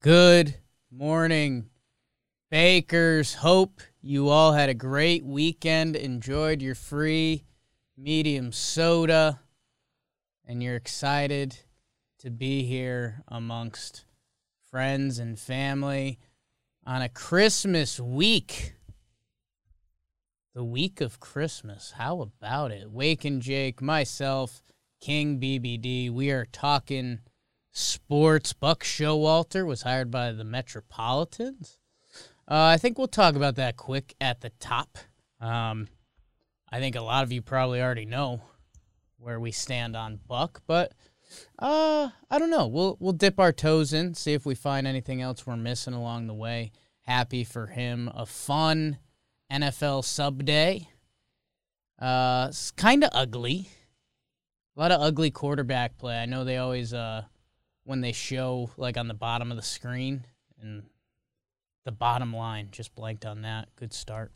Good morning, Bakers. Hope you all had a great weekend, enjoyed your free medium soda, and you're excited to be here amongst friends and family on a Christmas week. The week of Christmas. How about it? Wake and Jake, myself, King BBD. We are talking sports. Buck Showalter was hired by the Metropolitans. Uh, I think we'll talk about that quick at the top. Um, I think a lot of you probably already know where we stand on Buck, but uh, I don't know. We'll we'll dip our toes in, see if we find anything else we're missing along the way. Happy for him. A fun NFL sub day. Uh, it's kind of ugly. A lot of ugly quarterback play. I know they always uh when they show like on the bottom of the screen and the bottom line just blanked on that. Good start.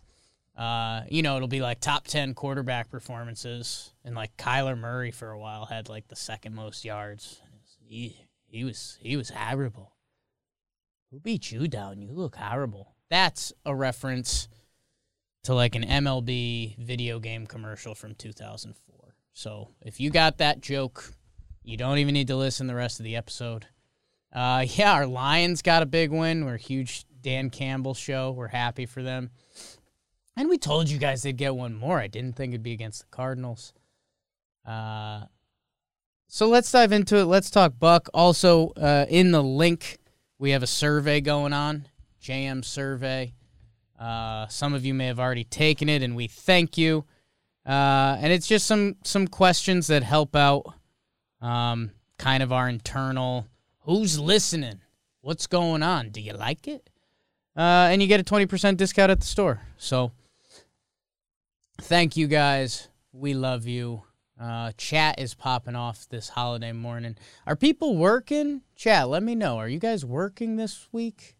Uh, you know, it'll be like top 10 quarterback performances and like Kyler Murray for a while had like the second most yards. He he was he was horrible. Who beat you down? You look horrible. That's a reference to like an MLB video game commercial from 2004. So if you got that joke, you don't even need to listen the rest of the episode. Uh, yeah, our Lions got a big win. We're a huge Dan Campbell show. We're happy for them. And we told you guys they'd get one more. I didn't think it'd be against the Cardinals. Uh, so let's dive into it. Let's talk Buck. Also, uh, in the link, we have a survey going on, JM survey. Uh, some of you may have already taken it, and we thank you. Uh, and it's just some some questions that help out, um, kind of our internal. Who's listening? What's going on? Do you like it? Uh, and you get a twenty percent discount at the store. So, thank you guys. We love you. Uh, chat is popping off this holiday morning. Are people working? Chat, let me know. Are you guys working this week?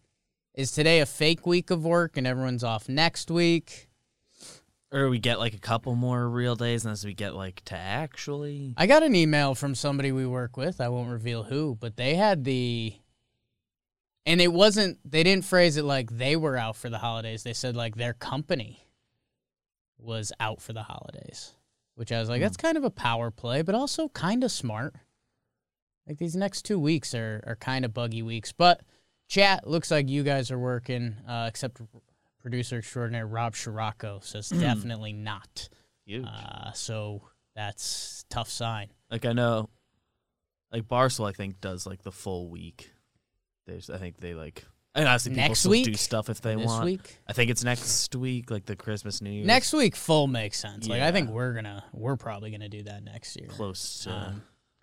Is today a fake week of work and everyone's off next week? Or we get like a couple more real days, and as we get like to actually. I got an email from somebody we work with. I won't reveal who, but they had the. And it wasn't, they didn't phrase it like they were out for the holidays. They said like their company was out for the holidays, which I was like, that's kind of a power play, but also kind of smart. Like these next two weeks are, are kind of buggy weeks. But chat, looks like you guys are working, uh, except producer extraordinaire Rob Scirocco says definitely not. Huge. Uh, so that's tough sign. like I know, like Barcel, I think does like the full week. There's, I think they like. And honestly, people Next still week? do stuff if they this want. week. I think it's next week, like the Christmas New Year. Next week, full makes sense. Like I think we're gonna, we're probably gonna do that next year. close to.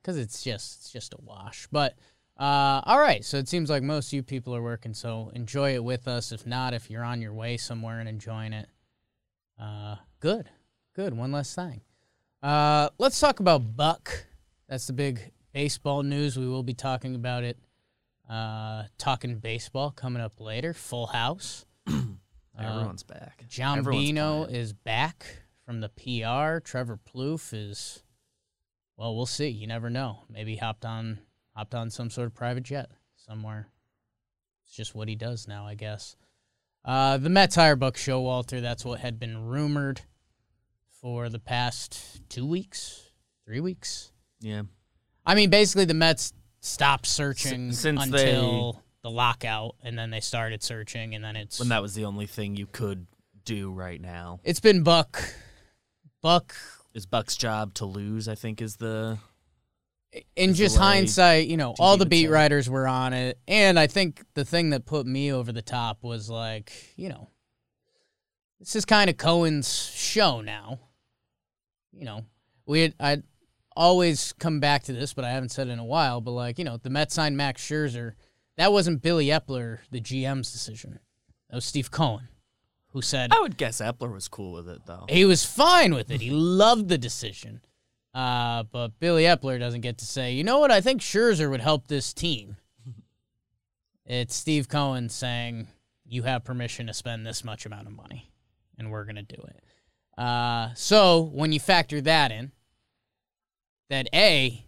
because it's just it's just a wash. But uh, all right, so it seems like most of you people are working, so enjoy it with us. If not, if you're on your way somewhere and enjoying it, uh, good, good. One less thing. Uh, let's talk about Buck. That's the big baseball news. We will be talking about it. Uh, talking baseball coming up later. Full house. Everyone's back. John Everyone's Bino playing. is back from the PR. Trevor Plouffe is, well, we'll see. You never know. Maybe hopped on hopped on some sort of private jet somewhere. It's just what he does now, I guess. Uh, the Mets hire Buck Showalter. That's what had been rumored for the past two weeks, three weeks. Yeah. I mean, basically, the Mets stopped searching S- since until the lockout, and then they started searching, and then it's When that was the only thing you could do right now. it's been Buck, Buck. Is Buck's job to lose, I think, is the. In just hindsight, you know, all the beat say. writers were on it, and I think the thing that put me over the top was like, you know, this is kind of Cohen's show now. You know, we had, I'd always come back to this, but I haven't said it in a while. But like, you know, the Mets signed Max Scherzer. That wasn't Billy Eppler, the GM's decision. That was Steve Cohen, who said I would guess Eppler was cool with it, though. he was fine with it. He loved the decision. Uh, but Billy Eppler doesn't get to say, you know what? I think Scherzer would help this team. It's Steve Cohen saying, you have permission to spend this much amount of money, and we're going to do it. Uh, so when you factor that in, that A,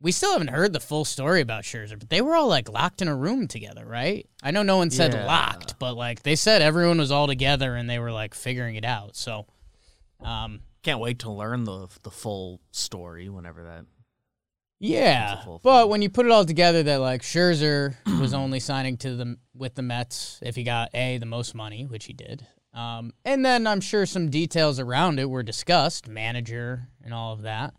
we still haven't heard the full story about Scherzer, but they were all like locked in a room together, right? I know no one said Yeah. locked, but like they said everyone was all together and they were like figuring it out. So, um, Can't wait to learn the the full story whenever that. Yeah, It's a full but when you put it all together, that like Scherzer was only signing to the with the Mets if he got a the most money, which he did, um, and then I'm sure some details around it were discussed, manager and all of that.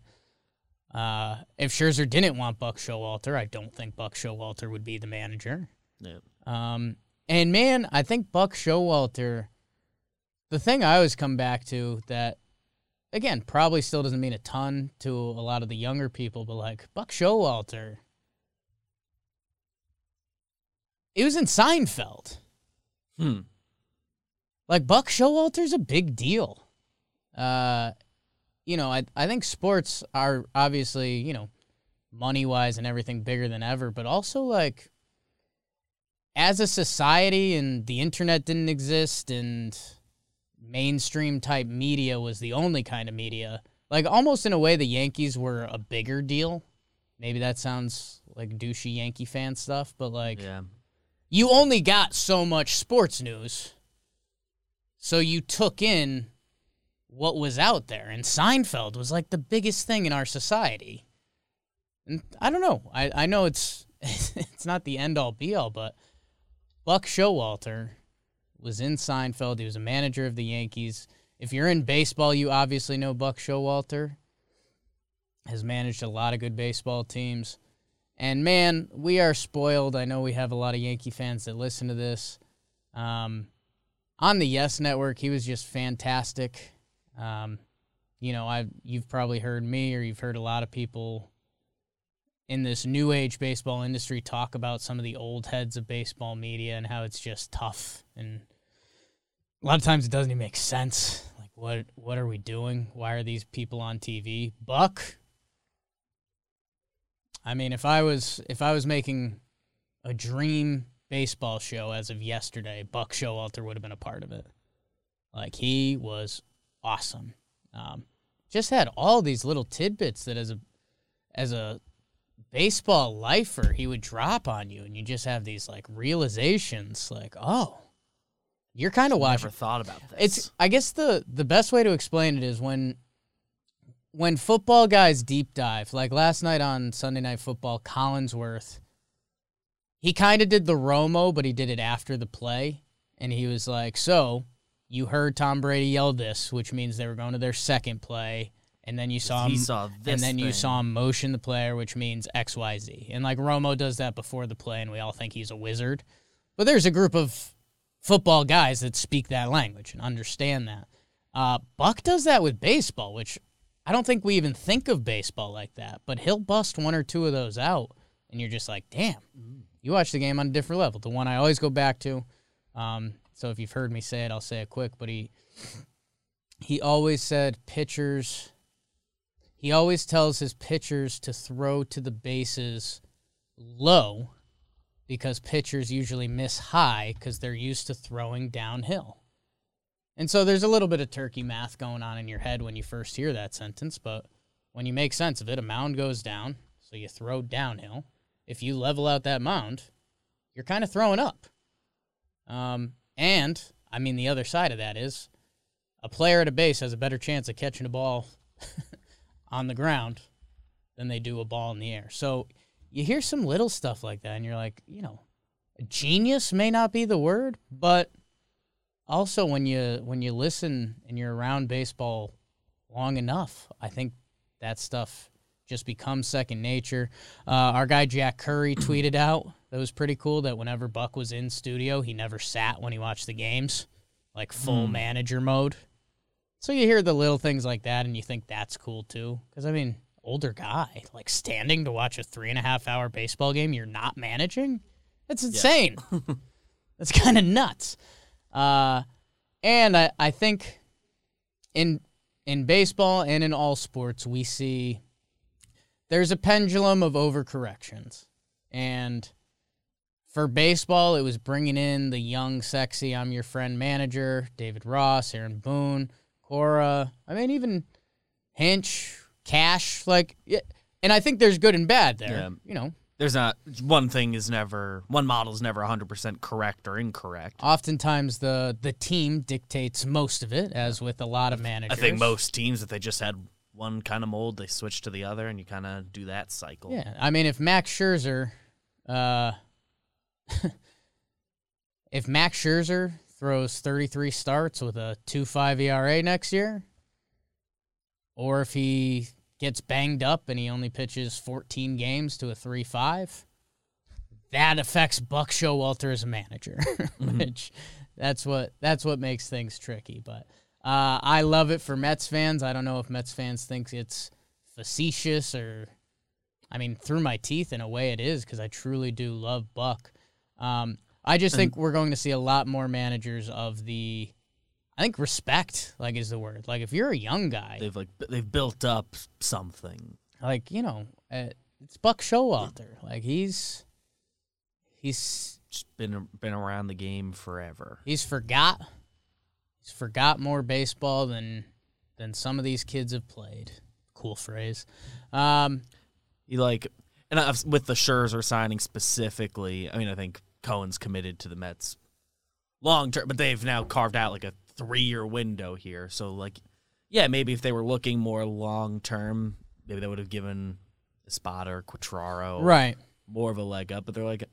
Uh, if Scherzer didn't want Buck Showalter, I don't think Buck Showalter would be the manager. Yeah. Um, and man, I think Buck Showalter. The thing I always come back to that, again, probably still doesn't mean a ton to a lot of the younger people, but like Buck Showalter, It was in Seinfeld. Hmm. Like Buck Showalter's a big deal. Uh, you know, I I think sports are obviously you know, money wise and everything bigger than ever, but also like as a society and the internet didn't exist and mainstream type media was the only kind of media. Like almost in a way the Yankees were a bigger deal. Maybe that sounds like douchey Yankee fan stuff, but like yeah. you only got so much sports news. So you took in what was out there. And Seinfeld was like the biggest thing in our society. And I don't know. I, I know it's it's not the end all be all, but Buck Showalter was in Seinfeld. He was a manager of the Yankees. If you're in baseball, you obviously know Buck Showalter. Has managed a lot of good baseball teams. And man, we are spoiled. I know we have a lot of Yankee fans that listen to this. Um, on the Yes Network, he was just fantastic. Um, you know, I you've probably heard me or you've heard a lot of people in this new age baseball industry talk about some of the old heads of baseball media and how it's just tough and a lot of times it doesn't even make sense. Like what what are we doing? Why are these people on TV? Buck I mean, if I was if I was making a dream baseball show as of yesterday, Buck Showalter would have been a part of it. Like he was awesome. Um, just had all these little tidbits that as a as a baseball lifer he would drop on you, and you just have these like realizations, like oh, you're kind of watching I Never thought about this. it's I guess the the best way to explain it is when when football guys deep dive, like last night on Sunday Night Football, Collinsworth, he kind of did the Romo, but he did it after the play, and he was like, "So you heard Tom Brady yell this, which means they were going to their second play." And then you saw him, he saw this and then you thing. saw him motion the player, which means X, Y, Z. And like Romo does that before the play, and we all think he's a wizard. But there's a group of football guys that speak that language and understand that. Uh, Buck does that with baseball, which I don't think we even think of baseball like that. But he'll bust one or two of those out, and you're just like, damn, you watch the game on a different level. The one I always go back to. Um, so if you've heard me say it, I'll say it quick. But he he always said pitchers. He always tells his pitchers to throw to the bases low because pitchers usually miss high because they're used to throwing downhill. And so there's a little bit of turkey math going on in your head when you first hear that sentence, but when you make sense of it, a mound goes down, so you throw downhill. If you level out that mound, you're kind of throwing up. Um, and I mean, the other side of that is a player at a base has a better chance of catching a ball on the ground than they do a ball in the air. So you hear some little stuff like that, and you're like, you know, genius may not be the word, but also when you when you listen and you're around baseball long enough, I think that stuff just becomes second nature. Uh, our guy Jack Curry tweeted out that was pretty cool that whenever Buck was in studio, he never sat when he watched the games, like full Hmm. manager mode. So you hear the little things like that, and you think that's cool too. Because I mean, older guy like standing to watch a three and a half hour baseball game, you're not managing. That's insane. that's kind of nuts. Uh, and I, I think in in baseball and in all sports, we see there's a pendulum of overcorrections. And for baseball, it was bringing in the young, sexy, I'm your friend manager, David Ross, Aaron Boone, Cora. I mean, even Hinch, Cash. Like, yeah, and I think there's good and bad there. Yeah. You know, There's not one thing is never one model is never 100% correct or incorrect. oftentimes the the team dictates most of it, as with a lot of managers. I think most teams, if they just had one kind of mold, they switch to the other, and you kind of do that cycle. Yeah, I mean, if Max Scherzer, uh, if Max Scherzer throws 33 starts with a 2.5 ERA next year, or if he gets banged up and he only pitches 14 games to a 3.5, that affects Buck Showalter as a manager, which that's what that's what makes things tricky. But uh, I love it for Mets fans. I don't know if Mets fans think it's facetious or I mean, through my teeth in a way it is because I truly do love Buck. Um, I just think we're going to see a lot more managers of the, I think respect, like is the word. Like if you're a young guy, They've like they've built up something. like you know, uh, it's Buck Showalter. Like he's, he's Just been been around the game forever. he's forgot, he's forgot more baseball than than some of these kids have played. Cool phrase. Um, He like, and I've, with the Scherzer signing specifically, I mean, I think Cohen's committed to the Mets long term, but they've now carved out like a three year window here. So like, yeah, maybe if they were looking more long term, maybe they would have given Espada or Quatraro right. more of a leg up. But they're like,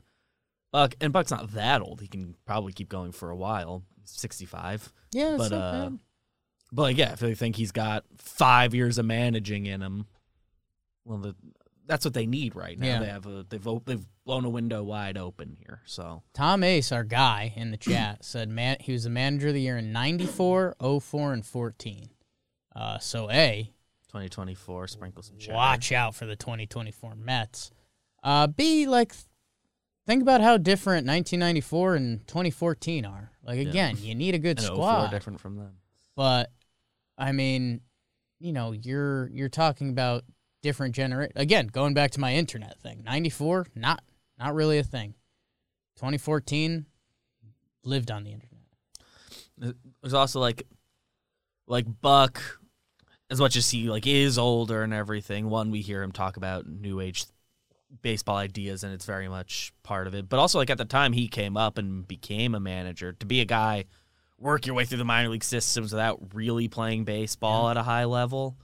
Buck, and Buck's not that old. He can probably keep going for a while. Sixty five. Yeah, But, uh, bad. But like, yeah, if they think he's got five years of managing in him, well, the, that's what they need right now. Yeah. They have a they've op- they've blown a window wide open here. So Tom Ace, our guy in the chat, said man he was the manager of the year in 94, 04, and 14. Uh, so A, 2024, sprinkle some cheddar. watch out for the 2024 Mets. Uh, B, like think about how different 1994 and 2014 are. Like again, you need a good And 04 squad, different from them. but I mean, you know, you're you're talking about different genera Again, going back to my internet thing, 94, not not really a thing. 2014 lived on the internet. There's also like like Buck, as much as he like is older and everything. One, we hear him talk about new age baseball ideas, and it's very much part of it. But also, like at the time he came up and became a manager, to be a guy work your way through the minor league systems without really playing baseball at a high level.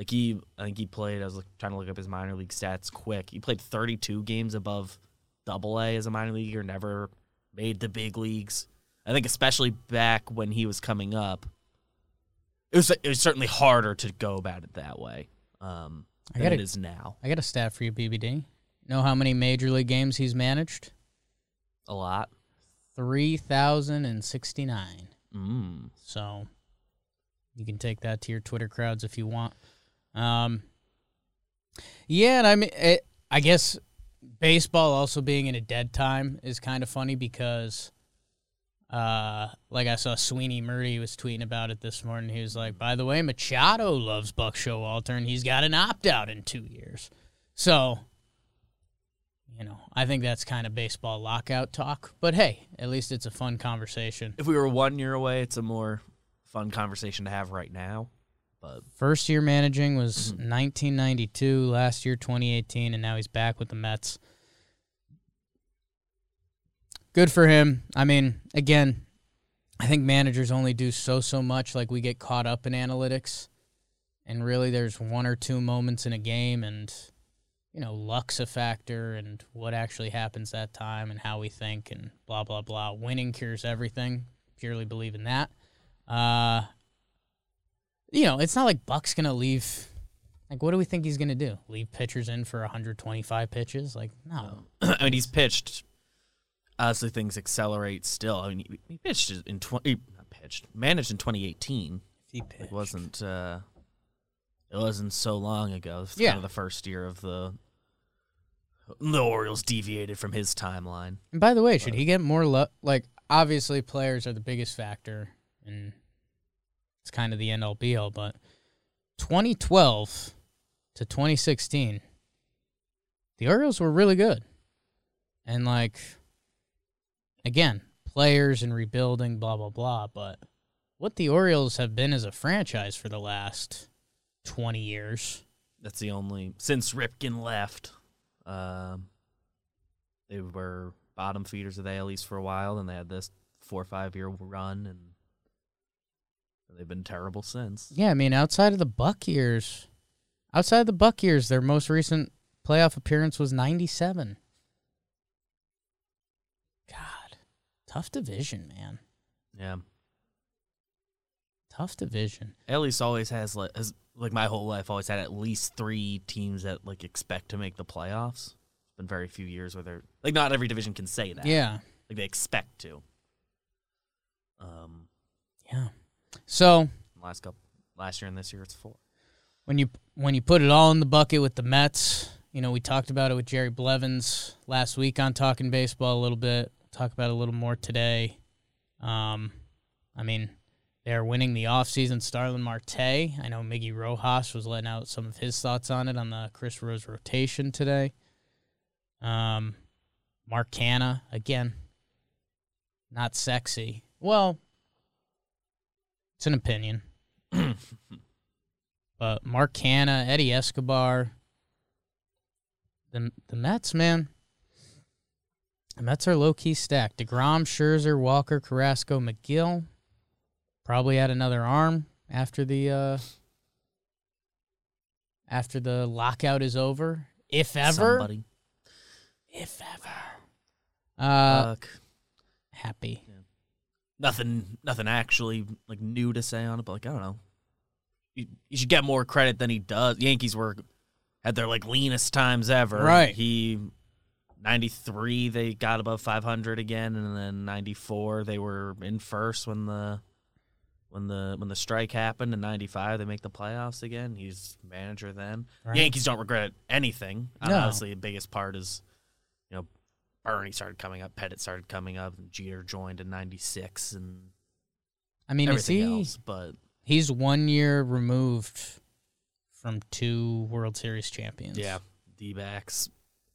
Like he, I think he played. I was trying to look up his minor league stats quick. He played 32 games above Double A as a minor leaguer. Never made the big leagues. I think especially back when he was coming up, it was it was certainly harder to go about it that way um, I than gotta- it is now. I got a stat for you, BBD. Know how many major league games he's managed? A lot. 3,069. Mm. So you can take that to your Twitter crowds if you want. Um, yeah, and I mean, it, I guess baseball also being in a dead time is kind of funny because, uh, like I saw Sweeny Murti was tweeting about it this morning. He was like, "By the way, Machado loves Buck Showalter, and he's got an opt out in two years." So, you know, I think that's kind of baseball lockout talk. But hey, at least it's a fun conversation. If we were one year away, it's a more fun conversation to have right now. But First year managing was Mm-hmm. 1992, last year 2018, and now he's back with the Mets. Good for him. I mean, again, I think managers only do so so much. Like we get caught up in analytics, and really there's one or two moments in a game and you know luck's a factor and what actually happens that time and how we think and blah blah blah winning cures everything purely believe in that uh you know it's not like buck's gonna leave like what do we think he's gonna do leave pitchers in for 125 pitches like no I mean, he's pitched. as the things accelerate still. I mean, he, he pitched in twenty. Not pitched. Managed in 2018. he pitched. It wasn't. Uh, it wasn't so long ago. It's Yeah. kind of the first year of the. The Orioles deviated from his timeline. And by the way, should he get more lo- like obviously players are the biggest factor and it's kind of the end all be all, but 2012 to 2016 the Orioles were really good. And like again, players and rebuilding blah blah blah, but what the Orioles have been as a franchise for the last 20 years. That's the only since Ripken left. Um, they were bottom feeders of the AL for a while, and they had this four or five year run, and they've been terrible since. Yeah, I mean, outside of the Buck years, outside of the Buck years, their most recent playoff appearance was 97. God, tough division, man. Yeah, Tough division. At least always has like has like my whole life always had at least three teams that like expect to make the playoffs. It's been very few years where they're like not every division can say that. Yeah, like they expect to. Um, yeah. So last couple last year and this year it's four. when you when you put it all in the bucket with the Mets, you know, we talked about it with Jerry Blevins last week on Talking Baseball a little bit. Talk about it a little more today. Um, I mean, they're winning the offseason. Starling Marte. I know Miggy Rojas was letting out some of his thoughts on it on the Chris Rose rotation today. Um, Mark Canha again, not sexy. Well, it's an opinion. But Mark Canha, Eddie Escobar, the the Mets, man. The Mets are low key stacked. deGrom, Scherzer, Walker, Carrasco, Megill. Probably had another arm after the uh, after the lockout is over, if ever. Somebody. If ever. Uh, Fuck. happy. Nothing nothing actually like new to say on it, but like I don't know. You, you should get more credit than he does. Yankees were had their like leanest times ever. Right. He 93 they got above 500 again and then 94 they were in first when the when the when the strike happened in 95 they make the playoffs again. He's manager then. Right. Yankees don't regret anything. No. Honestly, the biggest part is Bernie started coming up, Pettitte started coming up, and Jeter joined in '96, and I mean, is everything he? else. But He's one year removed from two World Series champions. yeah, D backs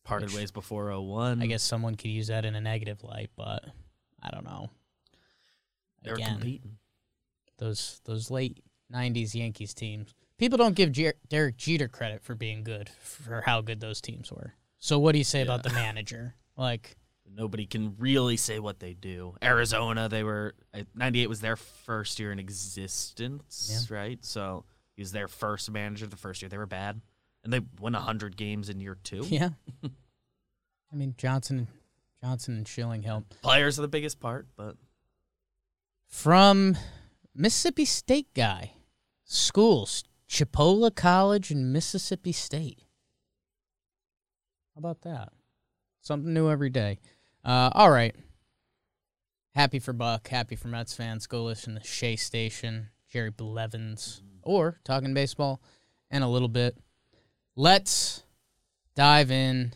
parted Which- ways before 01. I guess someone could use that in a negative light, but I don't know. they're competing. those those late '90s Yankees teams. People don't give Jer- Derek Jeter credit for being good for how good those teams were. So what do you say about the manager? Like, Nobody can really say what they do. Arizona, they were uh, '98 was their first year in existence, right? So he was their first manager the first year. They were bad, and they won hundred games in year two. yeah. I mean Johnson, Johnson and Schilling helped. Players are the biggest part, but From Mississippi State guy, schools, Chipola College and Mississippi State. How about that? Something new every day. Uh, all right. Happy for Buck. Happy for Mets fans. Go listen to Shea Station, Jerry Blevins, or talking baseball, and a little bit. Let's dive in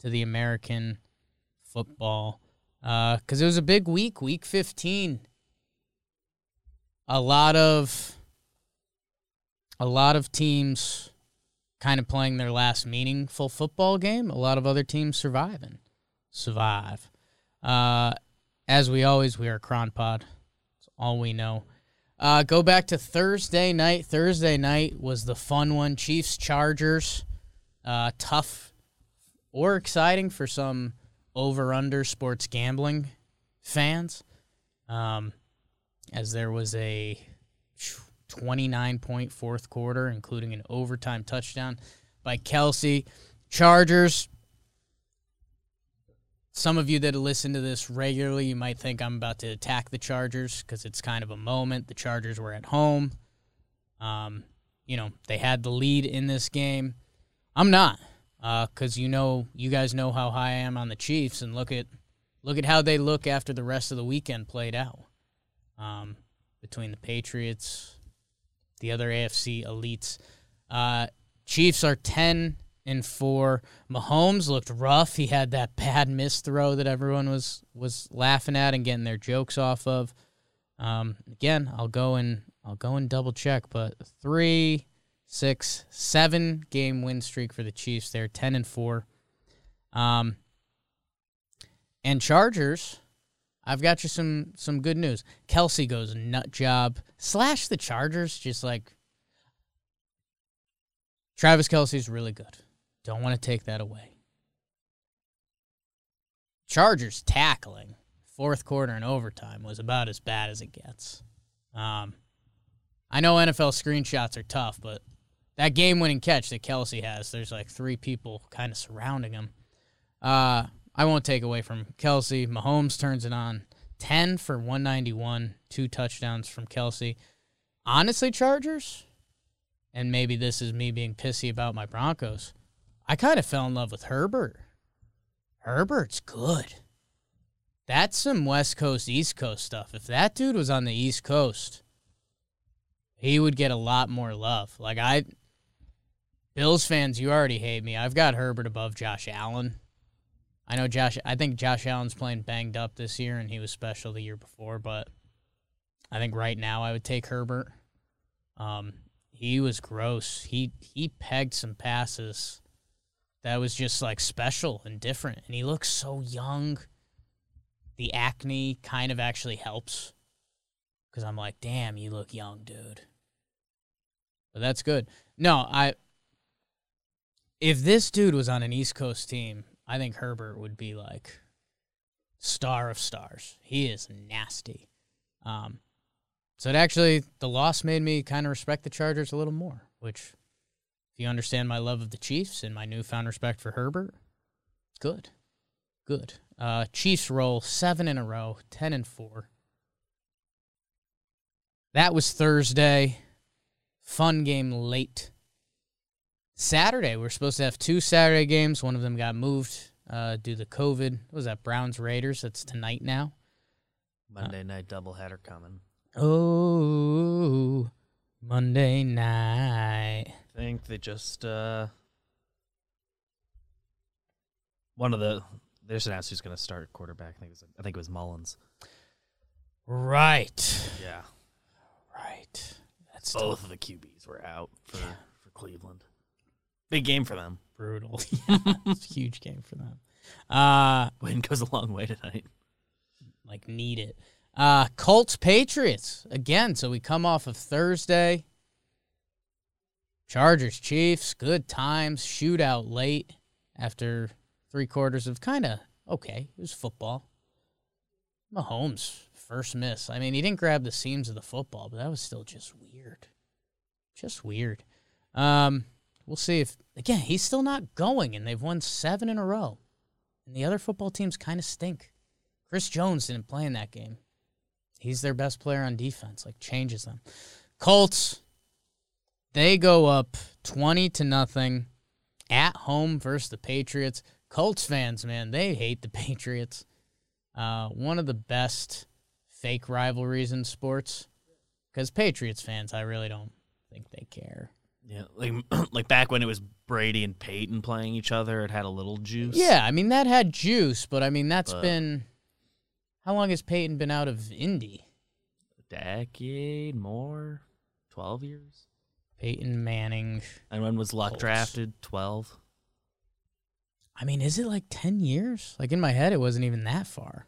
to the American football because it was a big week, week 15 a lot of a lot of teams kind of playing their last meaningful football game. A lot of other teams surviving, survive. Uh, as we always, we are Cron Pod. That's all we know. Uh, go back to Thursday night. Thursday night was the fun one. Chiefs Chargers. Uh, tough or exciting for some over under sports gambling fans. Um, as there was a 29 point fourth quarter, including an overtime touchdown by Kelce. Chargers. Some of you that listen to this regularly, you might think I'm about to attack the Chargers because it's kind of a moment. The Chargers were at home. Um, you know, they had the lead in this game. I'm not, because you know, you guys know how high I am on the Chiefs, and look at look at how they look after the rest of the weekend played out. Um, between the Patriots, the other AFC elites, uh, Chiefs are ten and four. Mahomes looked rough. He had that bad miss throw that everyone was was laughing at and getting their jokes off of. Um, again, I'll go and I'll go and double check, but three, six, seven game win streak for the Chiefs. They're ten and four. Um, and Chargers, I've got you some some good news. Kelce goes nut job. Slash the Chargers, just like Travis Kelce's really good. Don't want to take that away. Chargers tackling fourth quarter and overtime was about as bad as it gets. Um, I know NFL screenshots are tough, but that game winning catch that Kelce has, there's like three people kind of surrounding him. Uh, I won't take away from Kelce. Mahomes turns it on. 10 for 191, two touchdowns from Kelce. Honestly, Chargers, and maybe this is me being pissy about my Broncos, I kind of fell in love with Herbert. Herbert's good. That's some West Coast, East Coast stuff. If that dude was on the East Coast, he would get a lot more love. Like, I, Bills fans, you already hate me. I've got Herbert above Josh Allen. I know Josh. I think Josh Allen's playing banged up this year, and he was special the year before. But I think right now I would take Herbert. Um, he was gross. He he pegged some passes that was just like special and different, and he looks so young. The acne kind of actually helps because I'm like, damn, you look young, dude. But that's good. No, I. If this dude was on an East Coast team, I think Herbert would be like star of stars. He is nasty. Um, so it actually the loss made me kind of respect the Chargers a little more. Which, if you understand my love of the Chiefs and my newfound respect for Herbert, good, good. Uh, Chiefs roll seven in a row, ten and four. That was Thursday. Fun game late. Saturday, we're supposed to have two Saturday games. One of them got moved uh, due to COVID. What was that? Browns Raiders. That's tonight now. Monday night doubleheader coming. Oh, Monday night. I think they just uh one of the they just announced who's going to start quarterback. I think it was I think it was Mullens. Right. Yeah, Right. That's both of the QBs were out for for Cleveland. Big game for them. brutal. yeah, it's a huge game for them. Uh, Win goes a long way tonight. like need it. Uh, Colts Patriots again. So we come off of Thursday. Chargers Chiefs, good times. Shootout late after three quarters of kind of okay. It was football. Mahomes first miss. I mean, he didn't grab the seams of the football, but that was still just weird. Just weird. Um, we'll see if again he's still not going, and they've won seven in a row, and the other football teams kind of stink. Chris Jones didn't play in that game. He's their best player on defense. Like changes them. Colts. They go up twenty to nothing at home versus the Patriots. Colts fans, man, they hate the Patriots. Uh, one of the best fake rivalries in sports. Because Patriots fans, I really don't think they care. Yeah, like like back when it was Brady and Peyton playing each other, it had a little juice. Yeah, I mean that had juice, but I mean that's But- been how long has Peyton been out of Indy? A decade more, twelve years. Peyton Manning. And when was Luck Colts. drafted? Twelve. I mean, is it like ten years? Like in my head, it wasn't even that far.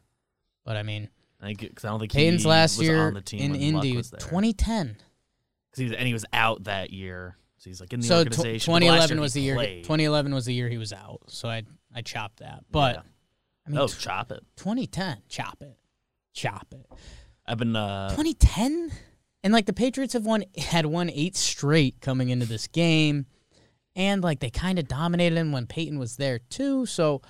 But I mean, I think because I don't think Peyton's last year on the team in Indy Luck was was there. 2010. 'Cause he was, and he was out that year, so he's like in the So organization. last 2011 year was the year. played. 2011 was the year he was out. So I I chopped that. But Yeah. I mean, oh, tw- chop it! 2010, chop it, chop it. I've been uh, 2010 And like the Patriots have won had won eight straight coming into this game. And like they kind of dominated him when Peyton was there too. So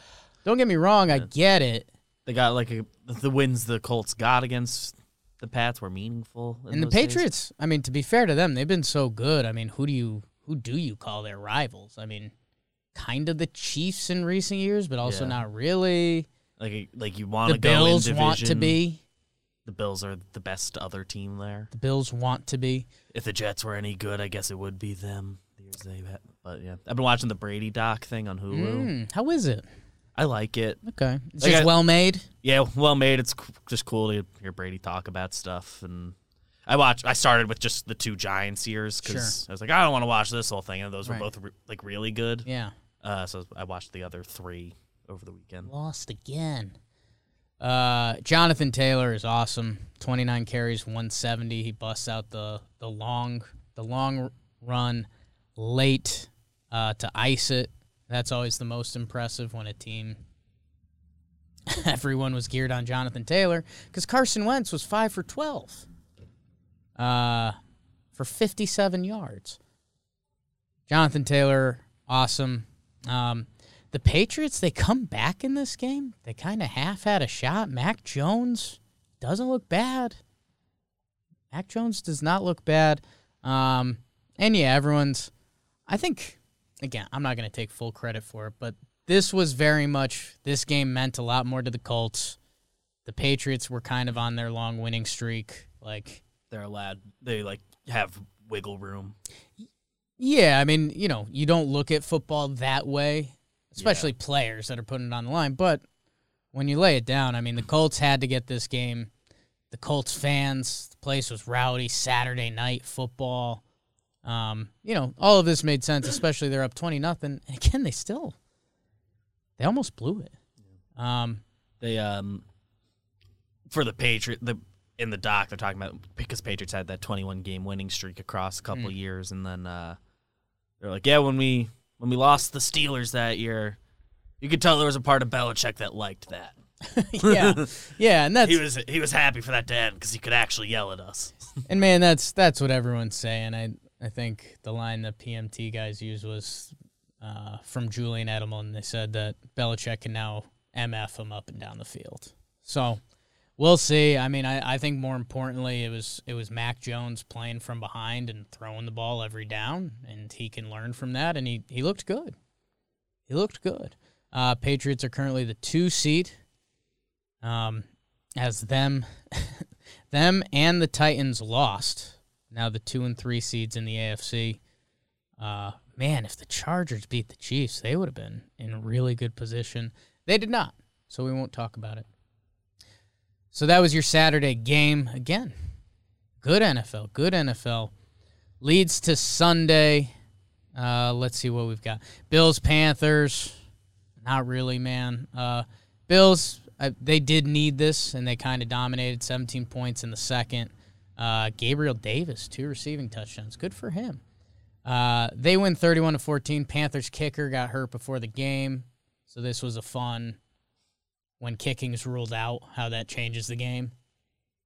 don't get me wrong, I get it. They got like a, the wins the Colts got against the Pats were meaningful. in And the those days. Patriots, I mean, to be fair to them, they've been so good. I mean, who do you who do you call their rivals? I mean, kind of the Chiefs in recent years, but also Yeah. not really. like like you want The to go Bills want to be. The Bills are the best other team there. The Bills want to be. If the Jets were any good, I guess it would be them. The years they've had. But yeah, I've been watching the Brady doc thing on Hulu. Mm, how is it? I like it. Okay, it's Like just I- well made. Yeah, well made. It's just cool to hear Brady talk about stuff. And I watched. I started with just the two Giants years because I was like, I don't want to watch this whole thing, and those Right. were both re- like really good. Yeah, Uh, so I watched the other three over the weekend. lost again. Uh, Jonathan Taylor is awesome. Twenty nine carries, one seventy. He busts out the the long the long run late uh, to ice it. That's always the most impressive when a team. Everyone was geared on Jonathan Taylor because Carson Wentz was five for twelve, uh, for fifty seven yards. Jonathan Taylor, awesome. Um, the Patriots, they come back in this game. They kind of half had a shot. Mac Jones doesn't look bad. Mac Jones does not look bad. Um, and yeah, everyone's. I think, again, I'm not going to take full credit for it, but this was very much. This game meant a lot more to the Colts. The Patriots were kind of on their long winning streak. Like, They're allowed. They like have wiggle room. Yeah, I mean, you know, you don't look at football that way, especially players that are putting it on the line. But when you lay it down, I mean, the Colts had to get this game. The Colts fans, the place was rowdy. Saturday night football. Um, you know, all of this made sense, especially they're up twenty nothing. And again, they still, they almost blew it. Um, They um for the Patriot the in the doc they're talking about because Patriots had that 21 game winning streak across a couple years and then uh they're like yeah when we when we lost the Steelers that year you could tell there was a part of Belichick that liked that. yeah, yeah, and that's He was he was happy for that to end because he could actually yell at us. And man, that's that's what everyone's saying. I I think the line the PMT guys used was uh, from Julian Edelman. They said that Belichick can now MF him up and down the field. So we'll see. I mean, I, I think more importantly, it was it was Mac Jones playing from behind and throwing the ball every down, and he can learn from that. And he he looked good. He looked good. Uh, Patriots are currently the two seed. Um, as them, them and the Titans lost. Now the two and three seeds in the AFC. Uh, man, if the Chargers beat the Chiefs, they would have been in really good position. They did not, so we won't talk about it. So that was your Saturday game again. Good NFL, good NFL. Leads to Sunday. Uh, let's see what we've got. Bills, Panthers. Not really, man. Uh, Bills, uh, they did need this, and they kind of dominated 17 points in the second. Uh, Gabriel Davis, two receiving touchdowns. Good for him. Uh, they win 31 to 14. Panthers kicker got hurt before the game, so this was a fun when kicking's ruled out, how that changes the game.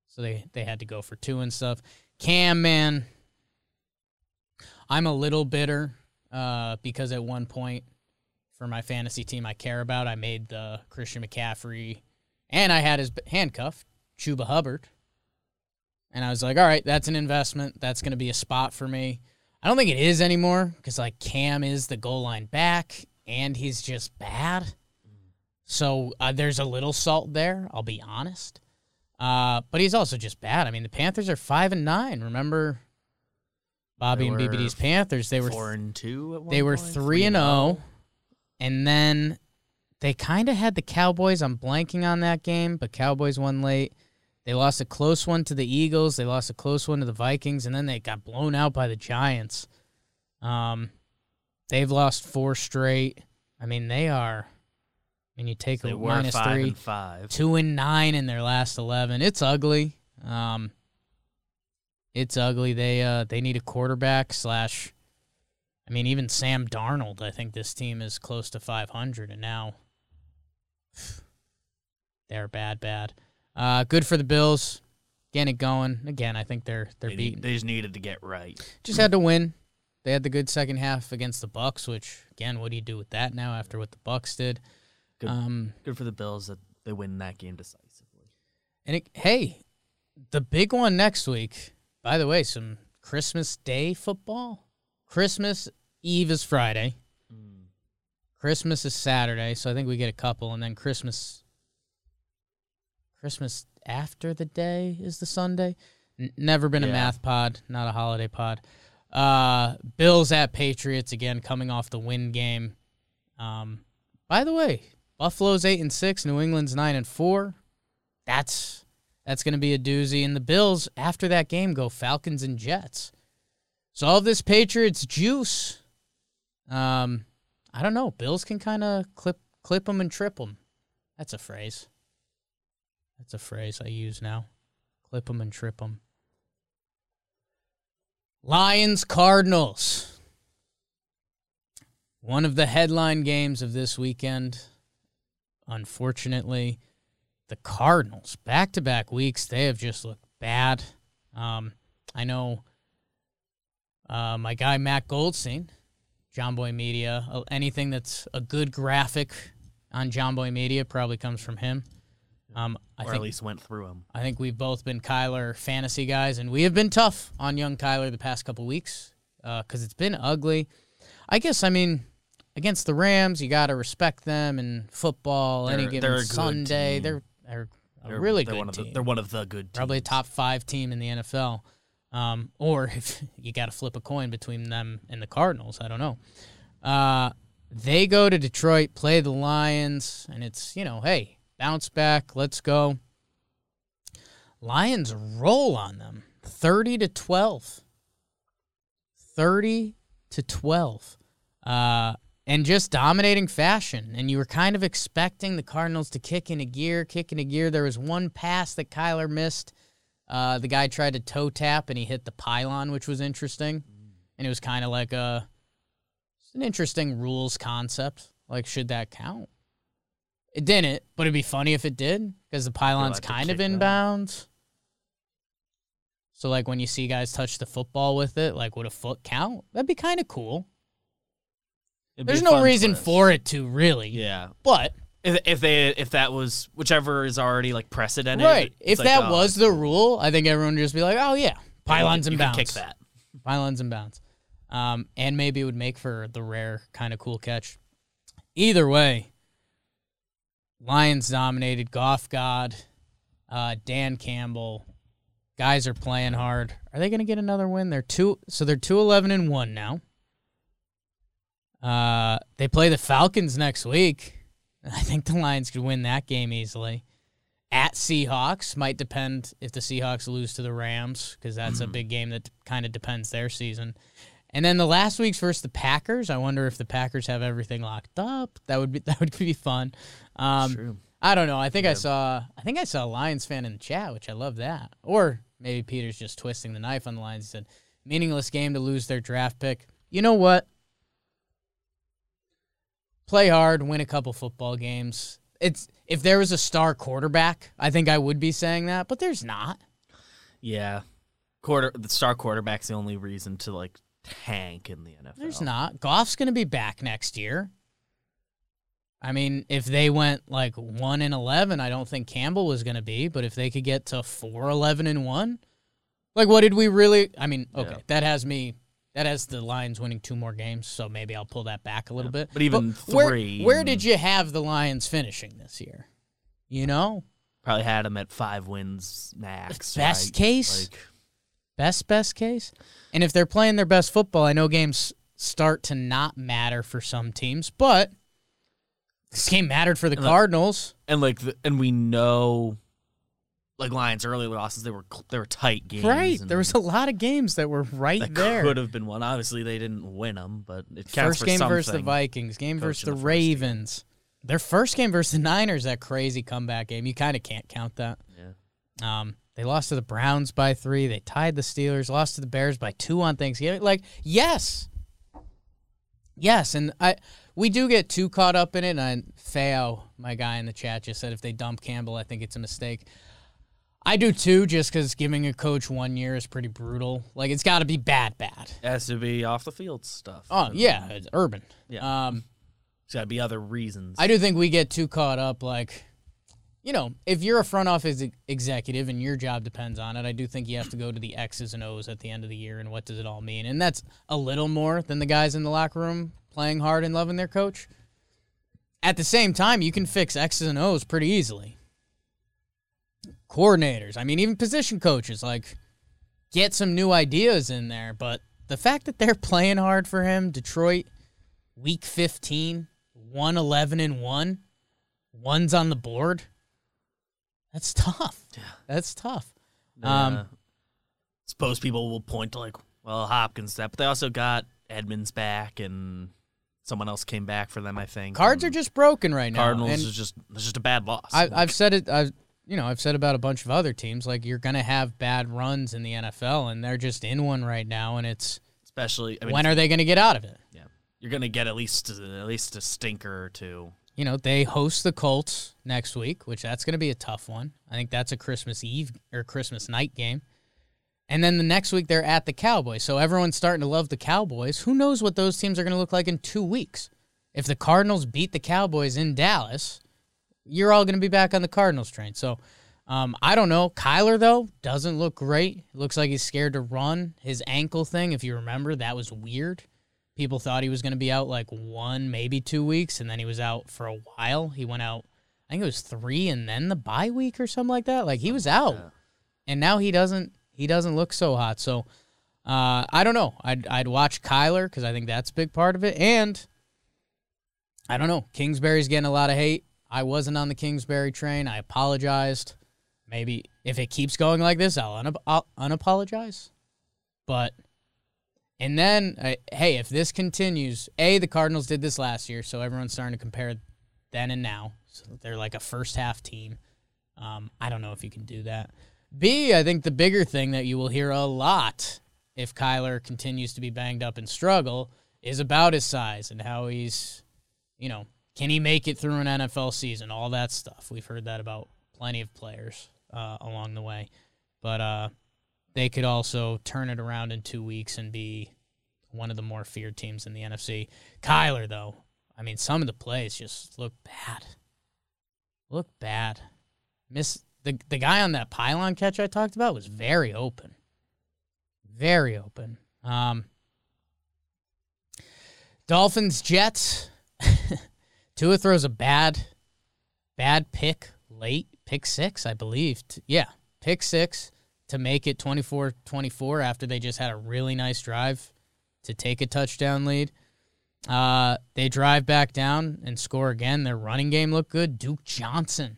So they, they had to go for two and stuff. Cam, man, I'm a little bitter uh, because at one point for my fantasy team I care about, I made the Christian McCaffrey, and I had his handcuff, Chuba Hubbard. And I was like, all right, that's an investment. That's going to be a spot for me. I don't think it is anymore because like Cam is the goal line back, and he's just bad. So uh, there's a little salt there. I'll be honest. Uh, but he's also just bad. I mean, the Panthers are five and nine. Remember, Bobby and BBD's Panthers. They were four and two. At one they were point, three and zero, and then they kind of had the Cowboys. I'm blanking on that game, but Cowboys won late. They lost a close one to the Eagles. They lost a close one to the Vikings, and then they got blown out by the Giants. Um, they've lost four straight. I mean, they are. I mean, you take They a minus five three, and five. two and nine in their last eleven. It's ugly. Um, it's ugly. They uh they need a quarterback slash. I mean, even Sam Darnold. I think this team is close to 500, and now they're bad, bad. Uh, good for the Bills. getting it going. Again, I think they're they're They, beating. need, they just needed to get right. Just had to win. They had the good second half against the Bucs, which again, what do you do with that now after what the Bucs did? Good. Um, Good for the Bills that they win that game decisively. and it, hey, the big one next week. By the way, some Christmas Day football. Christmas Eve is Friday. Christmas is Saturday, so I think we get a couple, and then Christmas. Christmas after the day is the Sunday. N- never been a math pod, not a holiday pod. Uh, Bills at Patriots again, coming off the win game. Um, by the way, Buffalo's eight and six, New England's nine and four. That's that's going to be a doozy. And the Bills after that game go Falcons and Jets. So all this Patriots juice. Um, I don't know. Bills can kind of clip clip them and trip them. That's a phrase. That's a phrase I use now. Clip them and trip them. Lions Cardinals. One of the headline games of this weekend. Unfortunately, the Cardinals back to back weeks they have just looked bad. Um, I know uh, my guy Matt Goldstein, Jomboy Media. uh, Anything that's a good graphic on Jomboy Media probably comes from him. Um, I or think at least went through them. I think we've both been Kyler fantasy guys, and we have been tough on young Kyler the past couple weeks because it's been ugly. I guess I mean against the Rams, you got to respect them in football. any They're- given they're Sunday, they're they're a They're really they're good one of team. the, They're one of the good teams. Probably a top five team in the NFL. Um, or if you got to flip a coin between them and the Cardinals, I don't know. Uh, they go to Detroit, play the Lions, and it's you know, hey, bounce back, let's go. Lions roll on them, thirty to twelve. Thirty to twelve. Uh, and just dominating fashion. And you were kind of expecting the Cardinals to kick in a gear, kick in a gear. There was one pass that Kyler missed. Uh, the guy tried to toe tap and he hit the pylon, which was interesting. And it was kind of like a an interesting rules concept. Like, should that count? It didn't, but it'd be funny if it did because the pylon's allowed kind of kick that. inbounds. So, like, when you see guys touch the football with it, like, would a foot count? That'd be kind of cool. It'd There's no reason twist. for it to really. Yeah. But If, if they if that was whichever is already like precedented, right, if like, that oh, was the rule, I think everyone would just be like, "Oh yeah, pylons you and bounds, kick that. pylons and bounds," um, and maybe it would make for the rare kind of cool catch. Either way, Lions dominated. Goff God, uh, Dan Campbell, guys are playing hard. Are they going to get another win? They're two, so they're two eleven and one now. Uh, they play the Falcons next week. I think the Lions could win that game easily. At Seahawks might depend if the Seahawks lose to the Rams because that's a big game that kind of depends their season. And then the last week's versus the Packers. I wonder if the Packers have everything locked up. That would be that would be fun. Um, True. I don't know. I think I saw. I think I saw a Lions fan in the chat, which I love that. Or maybe Peter's just twisting the knife on the Lions. He said, "Meaningless game to lose their draft pick." You know what? Play hard, win a couple football games. It's if there was a star quarterback, I think I would be saying that, but there's not. Yeah. Quarter the star quarterback's the only reason to like tank in the NFL. There's not. Goff's going to be back next year. I mean, if they went like 1 and 11, I don't think Campbell was going to be, but if they could get to 4 11 and 1, like what did we really I mean, okay, Yeah. that has me that has the Lions winning two more games, so maybe I'll pull that back a little bit. But even where, three where and- did you have the Lions finishing this year? You know? Probably had them at five wins max. Best right? case? Like, Best best case. And if they're playing their best football, I know games start to not matter for some teams, but this game mattered for the And Cardinals. and like the, and we know like Lions early losses they were they were tight games. Right. There was a lot of games that were right that there. could have been one. Obviously they didn't win them, but it counts First game versus the. Vikings, game versus the the. Ravens. Their first game versus the Niners, that crazy comeback game. You kind of can't count that. Yeah. Um, they lost to the Browns by three. They tied the Steelers. Lost to the Bears by two on Thanksgiving. Like, yes, yes, and I we do get too caught up in it. And Feo, my guy in the chat, just said if they dump Campbell, I think it's a mistake. I do too, just because giving a coach one year is pretty brutal. Like it's got to be bad, bad. It has to be off the field stuff. Oh yeah, it's urban. Yeah. Um, It's got to be other reasons. I do think we get too caught up, like, you know, if you're a front office executive and your job depends on it, I do think you have to go to the X's and O's at the end of the year and what does it all mean. And that's a little more than the guys in the locker room playing hard and loving their coach. At the same time, you can fix X's and O's pretty easily. Coordinators, I mean, even position coaches, like, get some new ideas in there. But the fact that they're playing hard for him, Detroit, week 15, 1 11 and 1, one's on the board. That's tough. Yeah. That's tough. Yeah. Um, suppose people will point to like, well, Hopkins that, but they also got Edmonds back and someone else came back for them. I think Cards are just broken right now. Cardinals and is just it's just a bad loss. I, Like, I've said it. I've you know I've said about a bunch of other teams like you're gonna have bad runs in the NFL, and they're just in one right now. And it's especially I mean, when are they gonna get out of it? yeah, you're gonna get at least at least a stinker or two. You know they host the Colts next week, which that's gonna be a tough one. I think that's a Christmas Eve or Christmas night game. And then the next week they're at the Cowboys. So everyone's starting to love the Cowboys. Who knows what those teams are going to look like in two weeks? If the Cardinals beat the Cowboys in Dallas, you're all going to be back on the Cardinals train. So um, I don't know. Kyler, though, doesn't look great. Looks like he's scared to run. His ankle thing, if you remember, that was weird. People thought he was going to be out like one, maybe two weeks, and then he was out for a while. He went out, I think it was three, and then the bye week or something like that. Like he was out, Yeah. and now he doesn't. He doesn't look so hot. So uh, I don't know. I'd I'd watch Kyler because I think that's a big part of it, and I don't know. Kingsbury's getting a lot of hate. I wasn't on the Kingsbury train. I apologized. Maybe if it keeps going like this, I'll, unap- I'll unapologize. But and then, uh, hey, if this continues, a the Cardinals did this last year, so everyone's starting to compare then and now. So they're like a first half team. Um, I don't know if you can do that. B, I think the bigger thing that you will hear a lot if Kyler continues to be banged up and struggle is about his size and how he's, you know, can he make it through an NFL season? All that stuff. We've heard that about plenty of players uh, along the way. But uh, they could also turn it around in two weeks and be one of the more feared teams in the NFC. Kyler, though, I mean, some of the plays just look bad. Look bad. Miss the the guy on that pylon catch I talked about was very open. Very open. Um Dolphins Jets. Tua throws a bad bad pick late, pick 6, I believe. Yeah, pick 6 to make it 24-24 after they just had a really nice drive to take a touchdown lead. Uh, they drive back down and score again. Their running game looked good. Duke Johnson,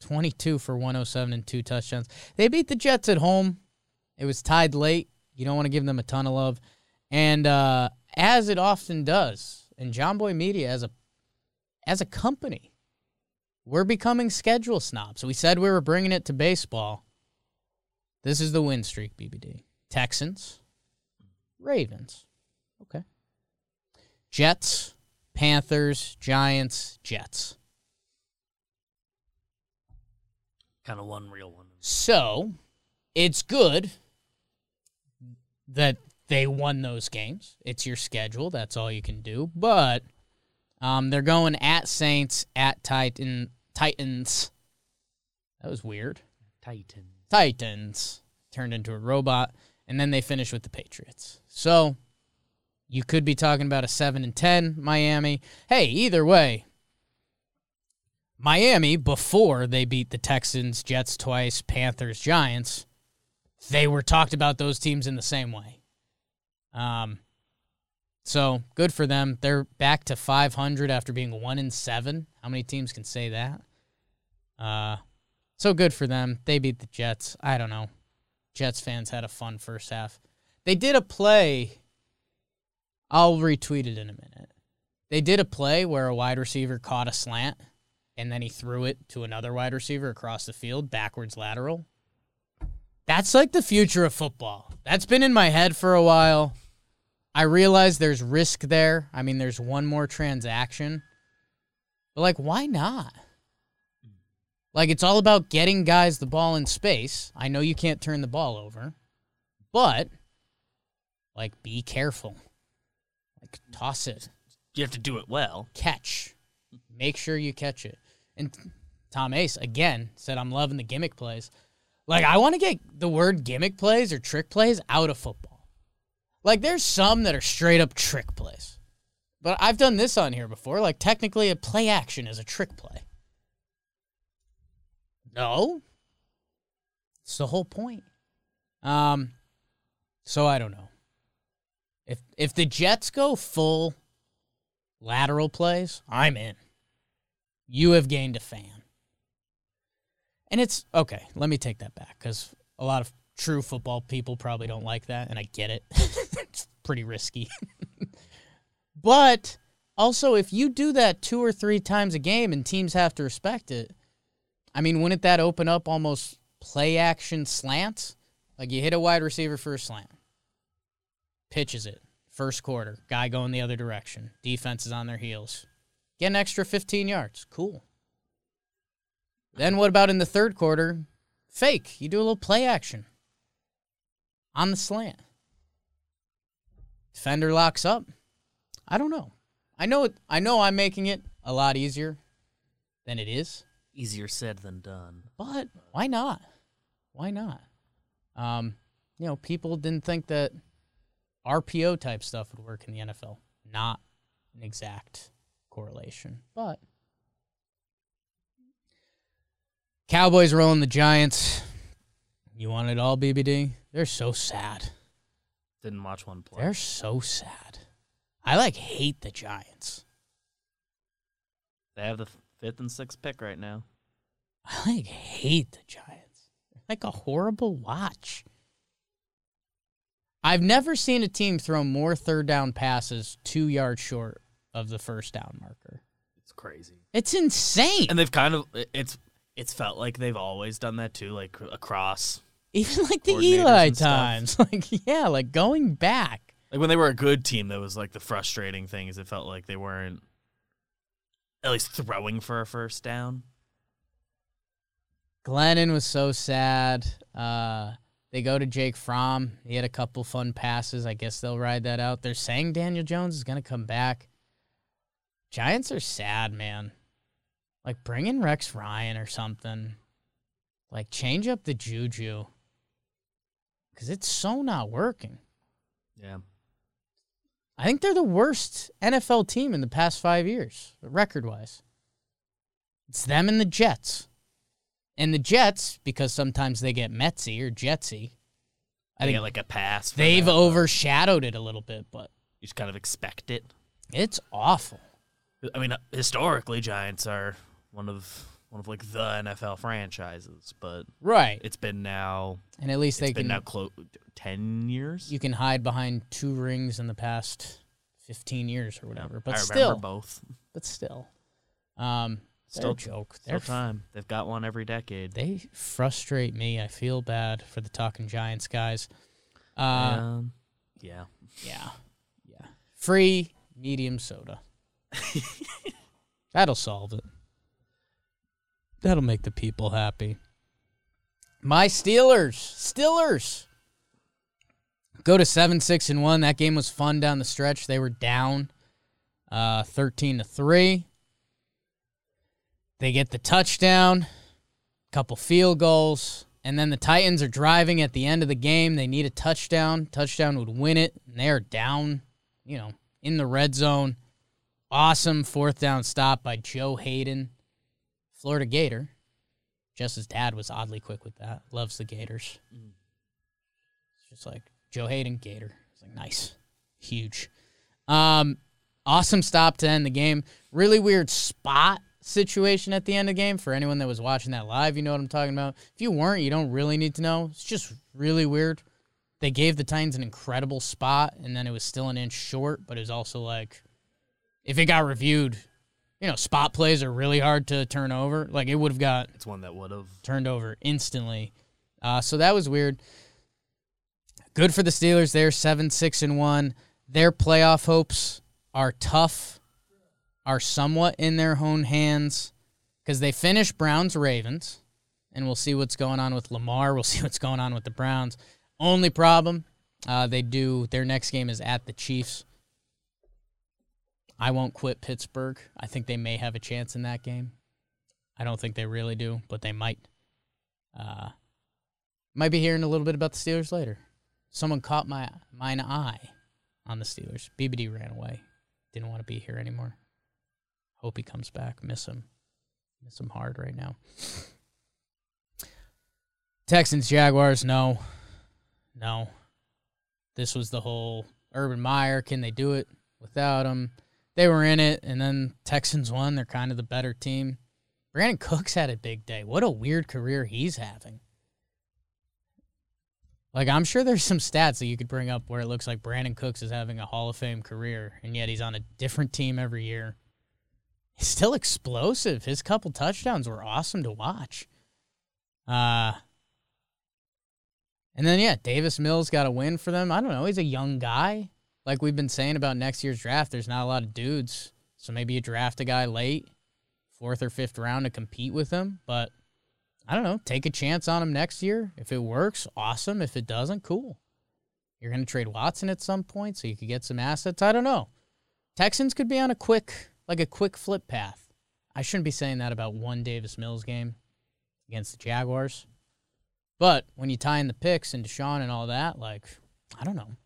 22 for 107 and two touchdowns. They beat the Jets at home. It was tied late. You don't want to give them a ton of love. And uh, as it often does, and Jomboy Media as a as a company, we're becoming schedule snobs. We said we were bringing it to baseball. This is the win streak, BBD. Texans, Ravens. Okay. Jets, Panthers, Giants, Jets. Kind of one real one. So it's good that they won those games. It's your schedule. That's all you can do. But um, they're going at Saints, at Titan Titans. That was weird. Titan. Titans turned into a robot, and then they finish with the Patriots. So you could be talking about a seven and ten Miami. Hey, either way, Miami before they beat the Texans, Jets twice, Panthers, Giants, they were talked about those teams in the same way. Um, so good for them. They're back to 500 after being one in seven. How many teams can say that? Uh, so good for them. They beat the Jets. I don't know. Jets fans had a fun first half. They did a play. I'll retweet it in a minute. They did a play where a wide receiver caught a slant and then he threw it to another wide receiver across the field, backwards lateral. That's like the future of football. That's been in my head for a while. I realize there's risk there. I mean, there's one more transaction. But like, why not? Like it's all about getting guys the ball in space. I know you can't turn the ball over, but like be careful. Like toss it, You have to do it well. catch. Make sure you catch it. And Tom Ace again said I'm loving the gimmick plays. Like I want to get the word gimmick plays or trick plays out of football. Like there's some that are straight up trick plays. But I've done this on here before. Like technically a play action is a trick play. No. It's the whole point. Um so I don't know. If if the Jets go full lateral plays, I'm in. You have gained a fan. And it's okay, let me take that back cuz a lot of true football people probably don't like that and I get it. it's pretty risky. but also if you do that two or three times a game and teams have to respect it, I mean, wouldn't that open up almost play action slants? Like you hit a wide receiver for a slant, pitches it, first quarter, guy going the other direction, defense is on their heels. Get an extra 15 yards. Cool. Then what about in the third quarter? Fake. You do a little play action on the slant. Defender locks up. I don't know. I know I know I'm making it a lot easier than it is. Easier said than done. But why not? Why not? Um, you know, people didn't think that RPO type stuff would work in the NFL. Not an exact correlation, but Cowboys rolling the Giants. You want it all, BBD? They're so sad. Didn't watch one play. They're so sad. I like hate the Giants. They have the fifth and sixth pick right now. I like hate the Giants. Like a horrible watch. I've never seen a team throw more third down passes two yards short of the first down marker. It's crazy. It's insane. And they've kind of it's it's felt like they've always done that too, like across. Even like the Eli times. Like, yeah, like going back. Like when they were a good team, that was like the frustrating thing is it felt like they weren't at least throwing for a first down. Glennon was so sad. Uh, they go to Jake Fromm. He had a couple fun passes. I guess they'll ride that out. They're saying Daniel Jones is going to come back. Giants are sad, man. Like, bring in Rex Ryan or something. Like, change up the juju. Because it's so not working. Yeah. I think they're the worst NFL team in the past five years, record wise. It's them and the Jets. And the Jets, because sometimes they get Metsy or Jetsy, I I think get like a pass. they've that, overshadowed it a little bit, but You just kind of expect it. it's awful. I mean, uh, historically, Giants are one of one of like the NFL franchises, but Right. it's been now And at least it's they been can now close ten years. you can hide behind two rings in the past 15 years or whatever. But I remember still, both. but still. Um Still joke. Still They're time. They've got one every decade. They frustrate me. I feel bad for the talking Giants guys. Uh, Um, yeah. yeah, yeah. Free medium soda. That'll solve it. That'll make the people happy. My Steelers, Steelers, go to seven, six, and one. That game was fun down the stretch. They were down, uh, thirteen to three. They get the touchdown, couple field goals, and then the Titans are driving at the end of the game. They need a touchdown. Touchdown would win it, and they're down, you know, in the red zone. Awesome fourth down stop by Joe Haden, Florida Gator. Jess's dad was oddly quick with that. Loves the Gators. It's just like Joe Haden, Gator. It's like nice, huge. Um, awesome stop to end the game. Really weird spot situation at the end of the game for anyone that was watching that live. You know what I'm talking about. If you weren't, you don't really need to know. It's just really weird. They gave the Titans an incredible spot, and then it was still an inch short, but it was also like if it got reviewed, you know, spot plays are really hard to turn over. Like it would have got It's one that would have. turned over instantly. Uh, so that was weird. Good for the Steelers. They're seven, six, and one. Their playoff hopes are tough, are somewhat in their own hands. because they finish Browns Ravens, and we'll see what's going on with Lamar. We'll see what's going on with the Browns. Only problem, uh, they do their next game is at the Chiefs. I won't quit Pittsburgh. I think they may have a chance in that game. I don't think they really do, but they might. Uh, might be hearing a little bit about the Steelers later. Someone caught my mine eye on the Steelers. BBD ran away. Didn't want to be here anymore. Hope he comes back. Miss him. Miss him hard right now. Texans, Jaguars, no. No. This was the whole Urban Meyer. Can they do it without him? They were in it, and then Texans won. They're kind of the better team. Brandin Cooks had a big day. What a weird career he's having. Like, I'm sure there's some stats that you could bring up where it looks like Brandin Cooks is having a Hall of Fame career, and yet he's on a different team every year. He's still explosive. His couple touchdowns were awesome to watch. Uh, and then, yeah, Davis Mills got a win for them. I don't know. He's a young guy. Like we've been saying about next year's draft, there's not a lot of dudes. So maybe you draft a guy late, fourth or fifth round to compete with him. But I don't know. Take a chance on him next year. If it works, awesome. If it doesn't, cool. You're going to trade Watson at some point so you could get some assets. I don't know. Texans could be on a quick, like a quick flip path. I shouldn't be saying that about one Davis Mills game against the Jaguars. But when you tie in the picks and Deshaun and all that, like, I don't know.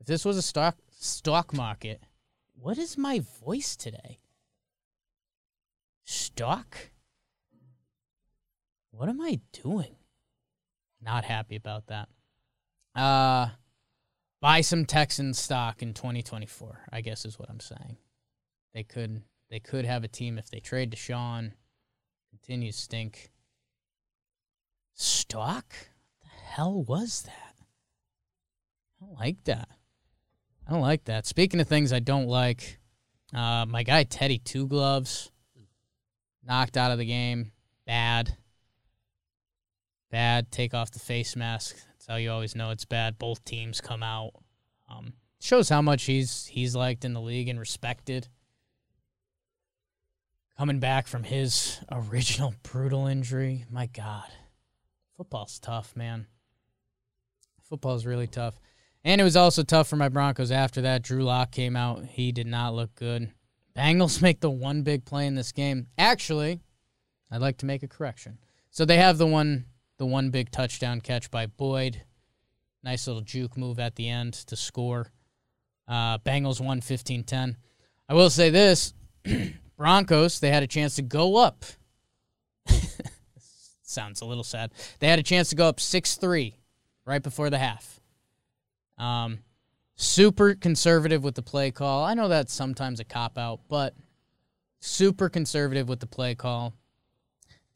If this was a stock stock market, what is my voice today? Stock? What am I doing? Not happy about that. Uh buy some Texan stock in 2024, I guess is what I'm saying. They could they could have a team if they trade Deshaun, continue to stink. Stock? What the hell was that? I don't like that. I don't like that. Speaking of things I don't like, uh, my guy Teddy Two Gloves knocked out of the game. Bad. Bad. Take off the face mask. That's how you always know it's bad. Both teams come out. Um, shows how much he's he's liked in the league and respected. Coming back from his original brutal injury, my God, football's tough, man. Football's really tough. And it was also tough for my Broncos after that. Drew Lock came out. He did not look good. Bengals make the one big play in this game. Actually, I'd like to make a correction. So they have the one the one big touchdown catch by Boyd. Nice little juke move at the end to score. Uh, Bengals won 15-10. I will say this, Broncos, they had a chance to go up. Sounds a little sad. They had a chance to go up 6-3 right before the half. Um, super conservative with the play call. I know that's sometimes a cop out, but super conservative with the play call.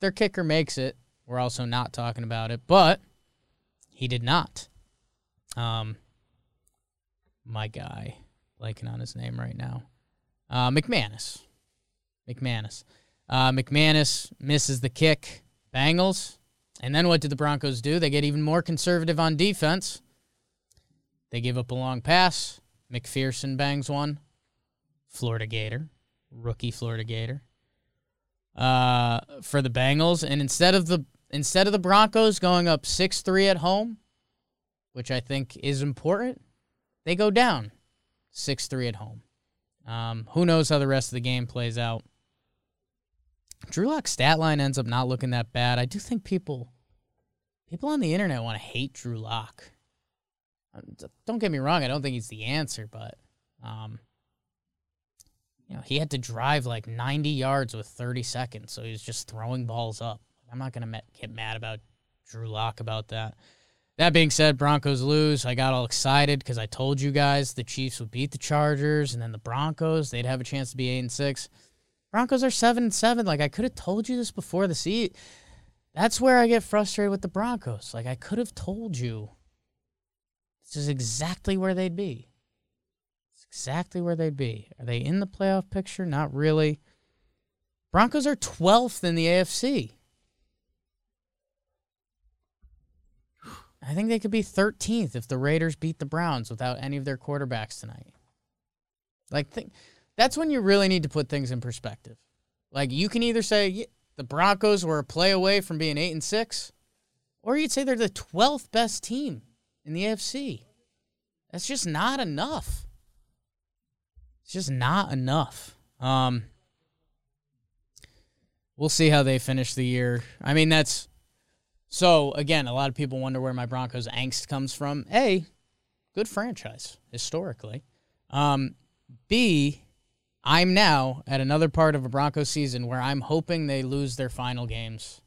Their kicker makes it. We're also not talking about it, but he did not. Um, my guy, blanking on his name right now, uh, McManus. McManus. Uh, McManus misses the kick. Bengals. And then what did the Broncos do? They get even more conservative on defense. They give up a long pass. McPherson bangs one. Florida Gator, rookie Florida Gator. Uh, for the Bengals, and instead of the instead of the Broncos going up six three at home, which I think is important, they go down six three at home. Um, who knows how the rest of the game plays out? Drew Lock's stat line ends up not looking that bad. I do think people people on the internet want to hate Drew Lock. Don't get me wrong, I don't think he's the answer, but um, you know, he had to drive like 90 yards with 30 seconds, so he was just throwing balls up. I'm not going to get mad about Drew Lock about that. That being said, Broncos lose. I got all excited because I told you guys the Chiefs would beat the Chargers, and then the Broncos they'd have a chance to be eight and six. Broncos are seven and seven. Like I could have told you this before the seat. That's where I get frustrated with the Broncos. Like I could have told you this is exactly where they'd be. It's exactly where they'd be. Are they in the playoff picture? Not really. Broncos are 12th in the AFC. I think they could be 13th if the Raiders beat the Browns without any of their quarterbacks tonight. Like, think, that's when you really need to put things in perspective. Like, you can either say, the Broncos were a play away from being eight and six, or you'd say they're the twelfth best team in the AFC. That's just not enough. It's just not enough. Um, we'll see how they finish the year. I mean, that's so again. A lot of people wonder where my Broncos angst comes from. A, good franchise historically. Um, B, I'm now at another part of a Broncos season where I'm hoping they lose their final games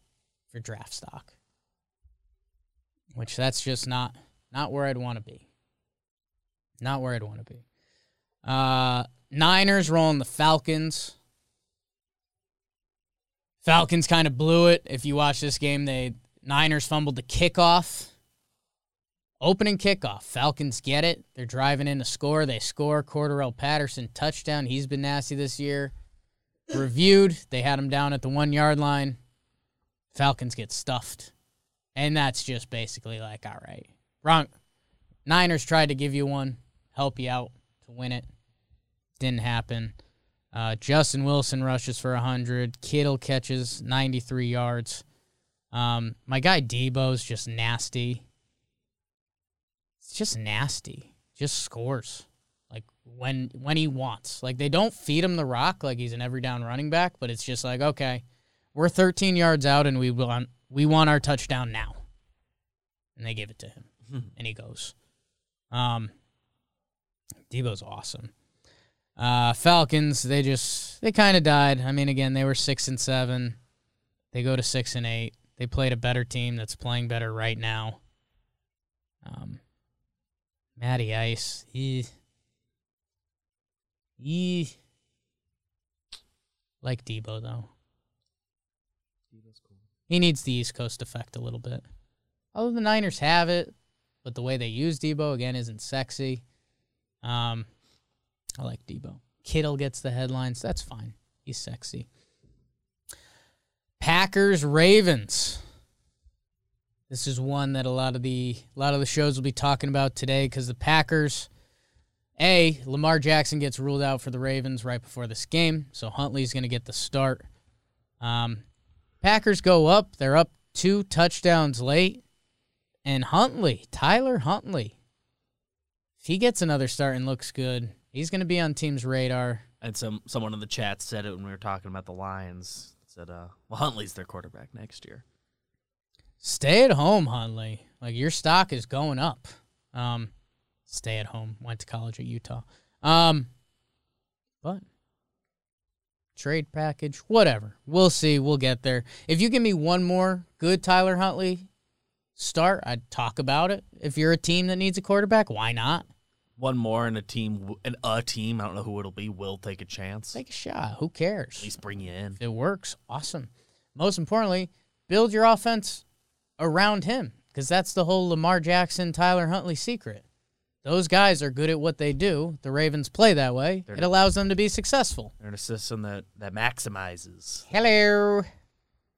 for draft stock, which that's just not not where I'd want to be. Not where I'd want to be. Uh, Niners rolling the Falcons. Falcons kind of blew it. If you watch this game, they Niners fumbled the kickoff. Opening kickoff. Falcons get it. They're driving in to score. They score. Cordarrelle Patterson touchdown. He's been nasty this year. Reviewed. They had him down at the one yard line. Falcons get stuffed. And that's just basically like, all right. Wrong. Niners tried to give you one, help you out to win it. Didn't happen. Uh, Justin Wilson rushes for 100. Kittle catches 93 yards. Um, my guy Deebo's just nasty. It's just nasty. Just scores like when when he wants. Like they don't feed him the rock like he's an every down running back, but it's just like okay, we're 13 yards out and we want we want our touchdown now, and they give it to him, and he goes. Um, Deebo's awesome. Uh, Falcons, they just they kind of died. I mean, again, they were six and seven. They go to six and eight. They played a better team that's playing better right now. Um, Matty Ice, he, he, like Deebo though. He needs the East Coast effect a little bit. Although the Niners have it, but the way they use Deebo again isn't sexy. Um, I like Deebo. Kittle gets the headlines. That's fine. He's sexy. Packers Ravens. This is one that a lot of the a lot of the shows will be talking about today because the Packers. A Lamar Jackson gets ruled out for the Ravens right before this game, so Huntley's going to get the start. Um, Packers go up. They're up two touchdowns late, and Huntley, Tyler Huntley, if he gets another start and looks good, he's going to be on team's radar. And some someone in the chat said it when we were talking about the Lions. Said, uh, "Well, Huntley's their quarterback next year." Stay at home, Huntley. Like your stock is going up. Um, stay at home. Went to college at Utah. Um, but trade package, whatever. We'll see. We'll get there. If you give me one more good Tyler Huntley start, I'd talk about it. If you're a team that needs a quarterback, why not? One more and a team, and a team. I don't know who it'll be. Will take a chance. Take a shot. Who cares? At least bring you in. If it works, awesome. Most importantly, build your offense around him because that's the whole Lamar Jackson, Tyler Huntley secret. Those guys are good at what they do. The Ravens play that way. They're- it allows them to be successful. They're in a system that that maximizes. Hello.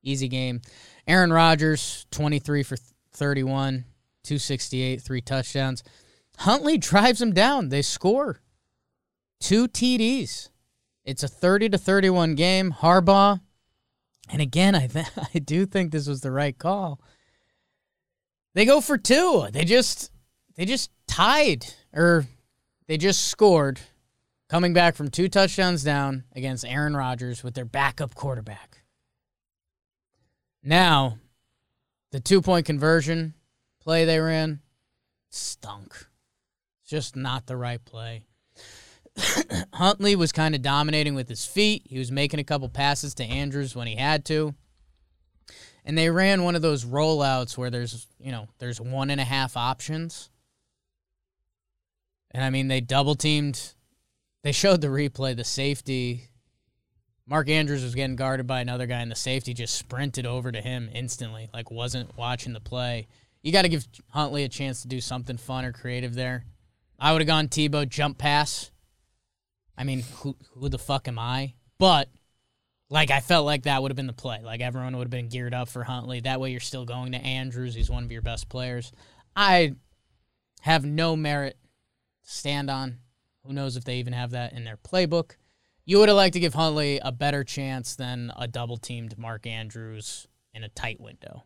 Easy game. Aaron Rodgers, 23 for 31, 268, three touchdowns. Huntley drives them down. They score. Two TDs. It's a 30 to 31 game. Harbaugh. And again, I th- I do think this was the right call. They go for two. They just they just tied or they just scored coming back from two touchdowns down against Aaron Rodgers with their backup quarterback. Now, the two point conversion play they ran stunk. It's just not the right play. Huntley was kind of dominating with his feet. He was making a couple passes to Andrews when he had to. And they ran one of those rollouts where there's, you know, there's one and a half options. And I mean, they double teamed. They showed the replay. The safety, Mark Andrews was getting guarded by another guy, and the safety just sprinted over to him instantly, like wasn't watching the play. You got to give Huntley a chance to do something fun or creative there. I would have gone Tebow jump pass. I mean, who who the fuck am I? But like I felt like that would have been the play. Like everyone would have been geared up for Huntley. That way you're still going to Andrews. He's one of your best players. I have no merit to stand on. Who knows if they even have that in their playbook. You would have liked to give Huntley a better chance than a double teamed Mark Andrews in a tight window.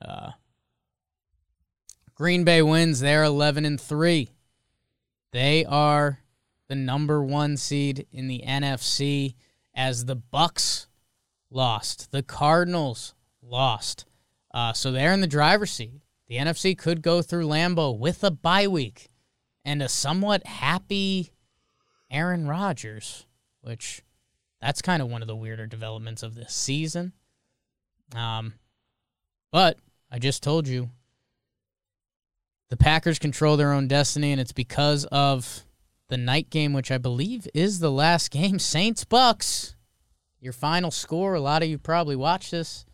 Uh, Green Bay wins. They're 11 and 3. They are the number 1 seed in the NFC as the Bucs lost. The Cardinals lost. Uh, so they're in the driver's seat. The NFC could go through Lambeau with a bye week and a somewhat happy Aaron Rodgers, which that's kind of one of the weirder developments of this season. Um, but I just told you the Packers control their own destiny, and it's because of the night game, which I believe is the last game. Saints Bucs. Your final score. A lot of you probably watched this.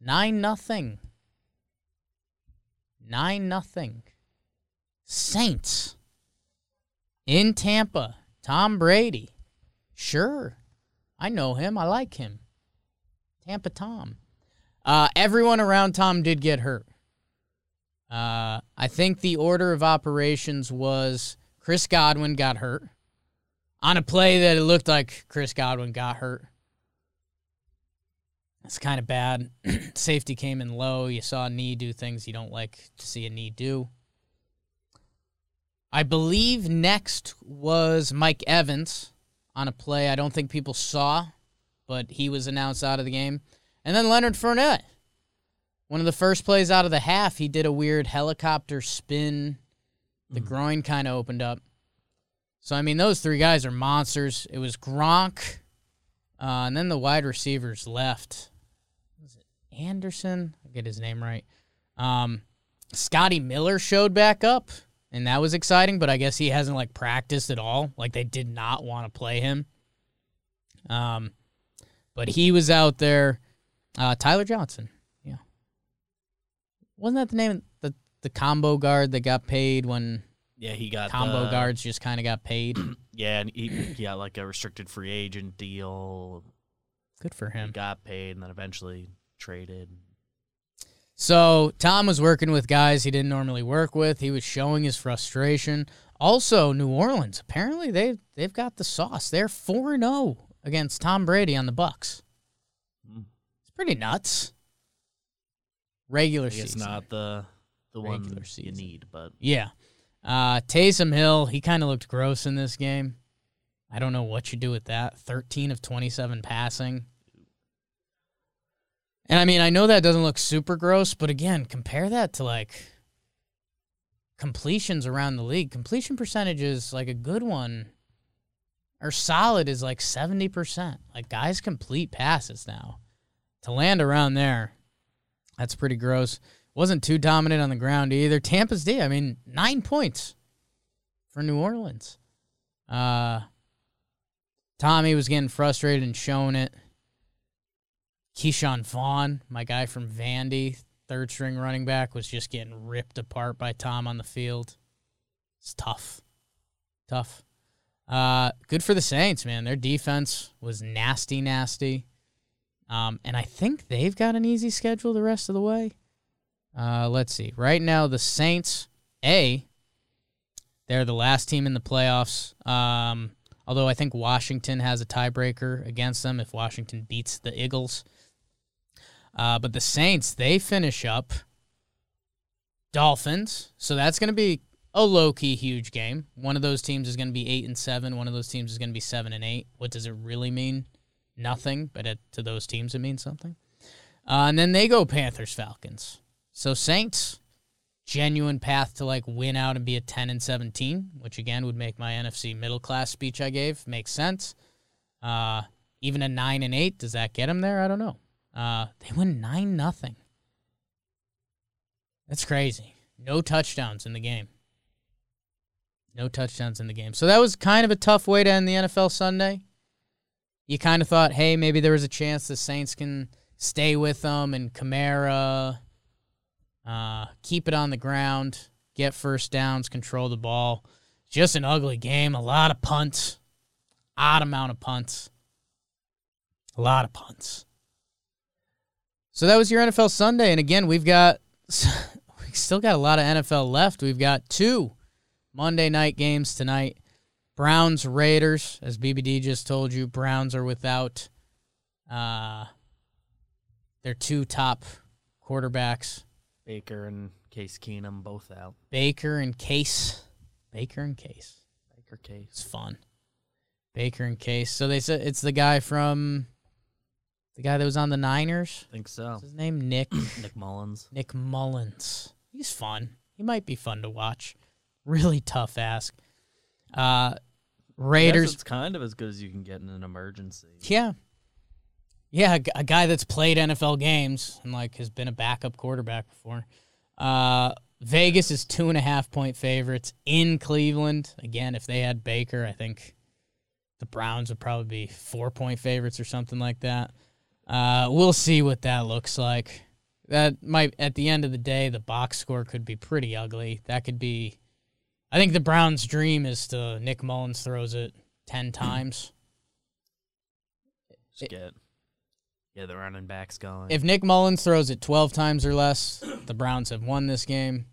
Nine nothing. Nine nothing. Saints in Tampa. Tom Brady. Sure. I know him. I like him. Tampa Tom. Uh, everyone around Tom did get hurt. Uh, I think the order of operations was Chris Godwin got hurt on a play that it looked like Chris Godwin got hurt. It's kind of bad. Safety came in low. You saw a knee do things you don't like to see a knee do. I believe next was Mike Evans on a play I don't think people saw, but he was announced out of the game. And then Leonard Fournette. One of the first plays out of the half, he did a weird helicopter spin. The Mm-hmm. groin kind of opened up. So, I mean, those three guys are monsters. It was Gronk, uh, and then the wide receivers left. Was it Anderson? I get his name right. Um, Scotty Miller showed back up, and that was exciting. But I guess he hasn't like practiced at all. Like they did not want to play him. Um, but he was out there. Uh, Tyler Johnson, yeah. Wasn't that the name of the the combo guard that got paid when Yeah, he got combo the- guards just kind of got paid? Yeah, and he, he got like a restricted free agent deal. Good for He him. got paid and then eventually traded. So Tom was working with guys he didn't normally work with. He was showing his frustration. Also, New Orleans apparently they they've got the sauce. They're four and zero against Tom Brady on the Bucs. Mm. It's pretty nuts. Regular season, not the the one Regular you season. need, but yeah. Uh, Taysom Hill, he kind of looked gross in this game. I don't know what you do with that. Thirteen of twenty-seven passing. And I mean, I know that doesn't look super gross, but again, compare that to like completions around the league. Completion percentage is like a good one, or solid is like 70%. Like guys complete passes now. To land around there, that's pretty gross. Wasn't too dominant on the ground either. Tampa's D, I mean, nine points for New Orleans. Uh, Tommy was getting frustrated and showing it. Ke'Shawn Vaughn, my guy from Vandy, third string running back, was just getting ripped apart by Tom on the field. It's tough. Tough. Uh, good for the Saints, man. Their defense was nasty, nasty. Um, and I think they've got an easy schedule the rest of the way. Uh, let's see. Right now, the Saints, A, they're the last team in the playoffs. Um, although I think Washington has a tiebreaker against them if Washington beats the Eagles. Uh, but the Saints, they finish up Dolphins. So that's going to be a low key huge game. One of those teams is going to be eight and seven. One of those teams is going to be seven and eight. What does it really mean? Nothing. But it, to those teams, it means something. Uh, and then they go Panthers Falcons. So Saints, genuine path to like win out and be a ten and seventeen, which again would make my NFC middle class speech I gave make sense. Uh, even a nine and eight, does that get them there? I don't know. Uh, they win nine nothing. That's crazy. No touchdowns in the game. No touchdowns in the game. So that was kind of a tough way to end the NFL Sunday. You kind of thought, hey, maybe there was a chance the Saints can stay with them and Kamara, uh, keep it on the ground, get first downs, control the ball. Just an ugly game. A lot of punts. Odd amount of punts. A lot of punts. So that was your NFL Sunday, and again, we've got we still got a lot of NFL left. We've got two Monday night games tonight. Browns Raiders, as BBD just told you, Browns are without uh, their two top quarterbacks, Baker and Case Keenum both out. Baker and Case. Baker and Case. Baker Case. It's fun. Baker and Case. So they said it's the guy from the guy that was on the Niners. I think so. What's his name? Nick Nick Mullens. Nick Mullens. He's fun. He might be fun to watch. Really tough ask. Uh Raiders. It's kind of as good as you can get in an emergency. Yeah. Yeah, a, a guy that's played NFL games and like has been a backup quarterback before. Uh, Vegas is two and a half point favorites in Cleveland. Again, if they had Baker, I think the Browns would probably be four point favorites or something like that. Uh, we'll see what that looks like. That might, at the end of the day, the box score could be pretty ugly. That could be. I think the Browns' dream is to Nick Mullens throws it ten times. Just get yeah the running backs going. If Nick Mullens throws it 12 times or less, the Browns have won this game.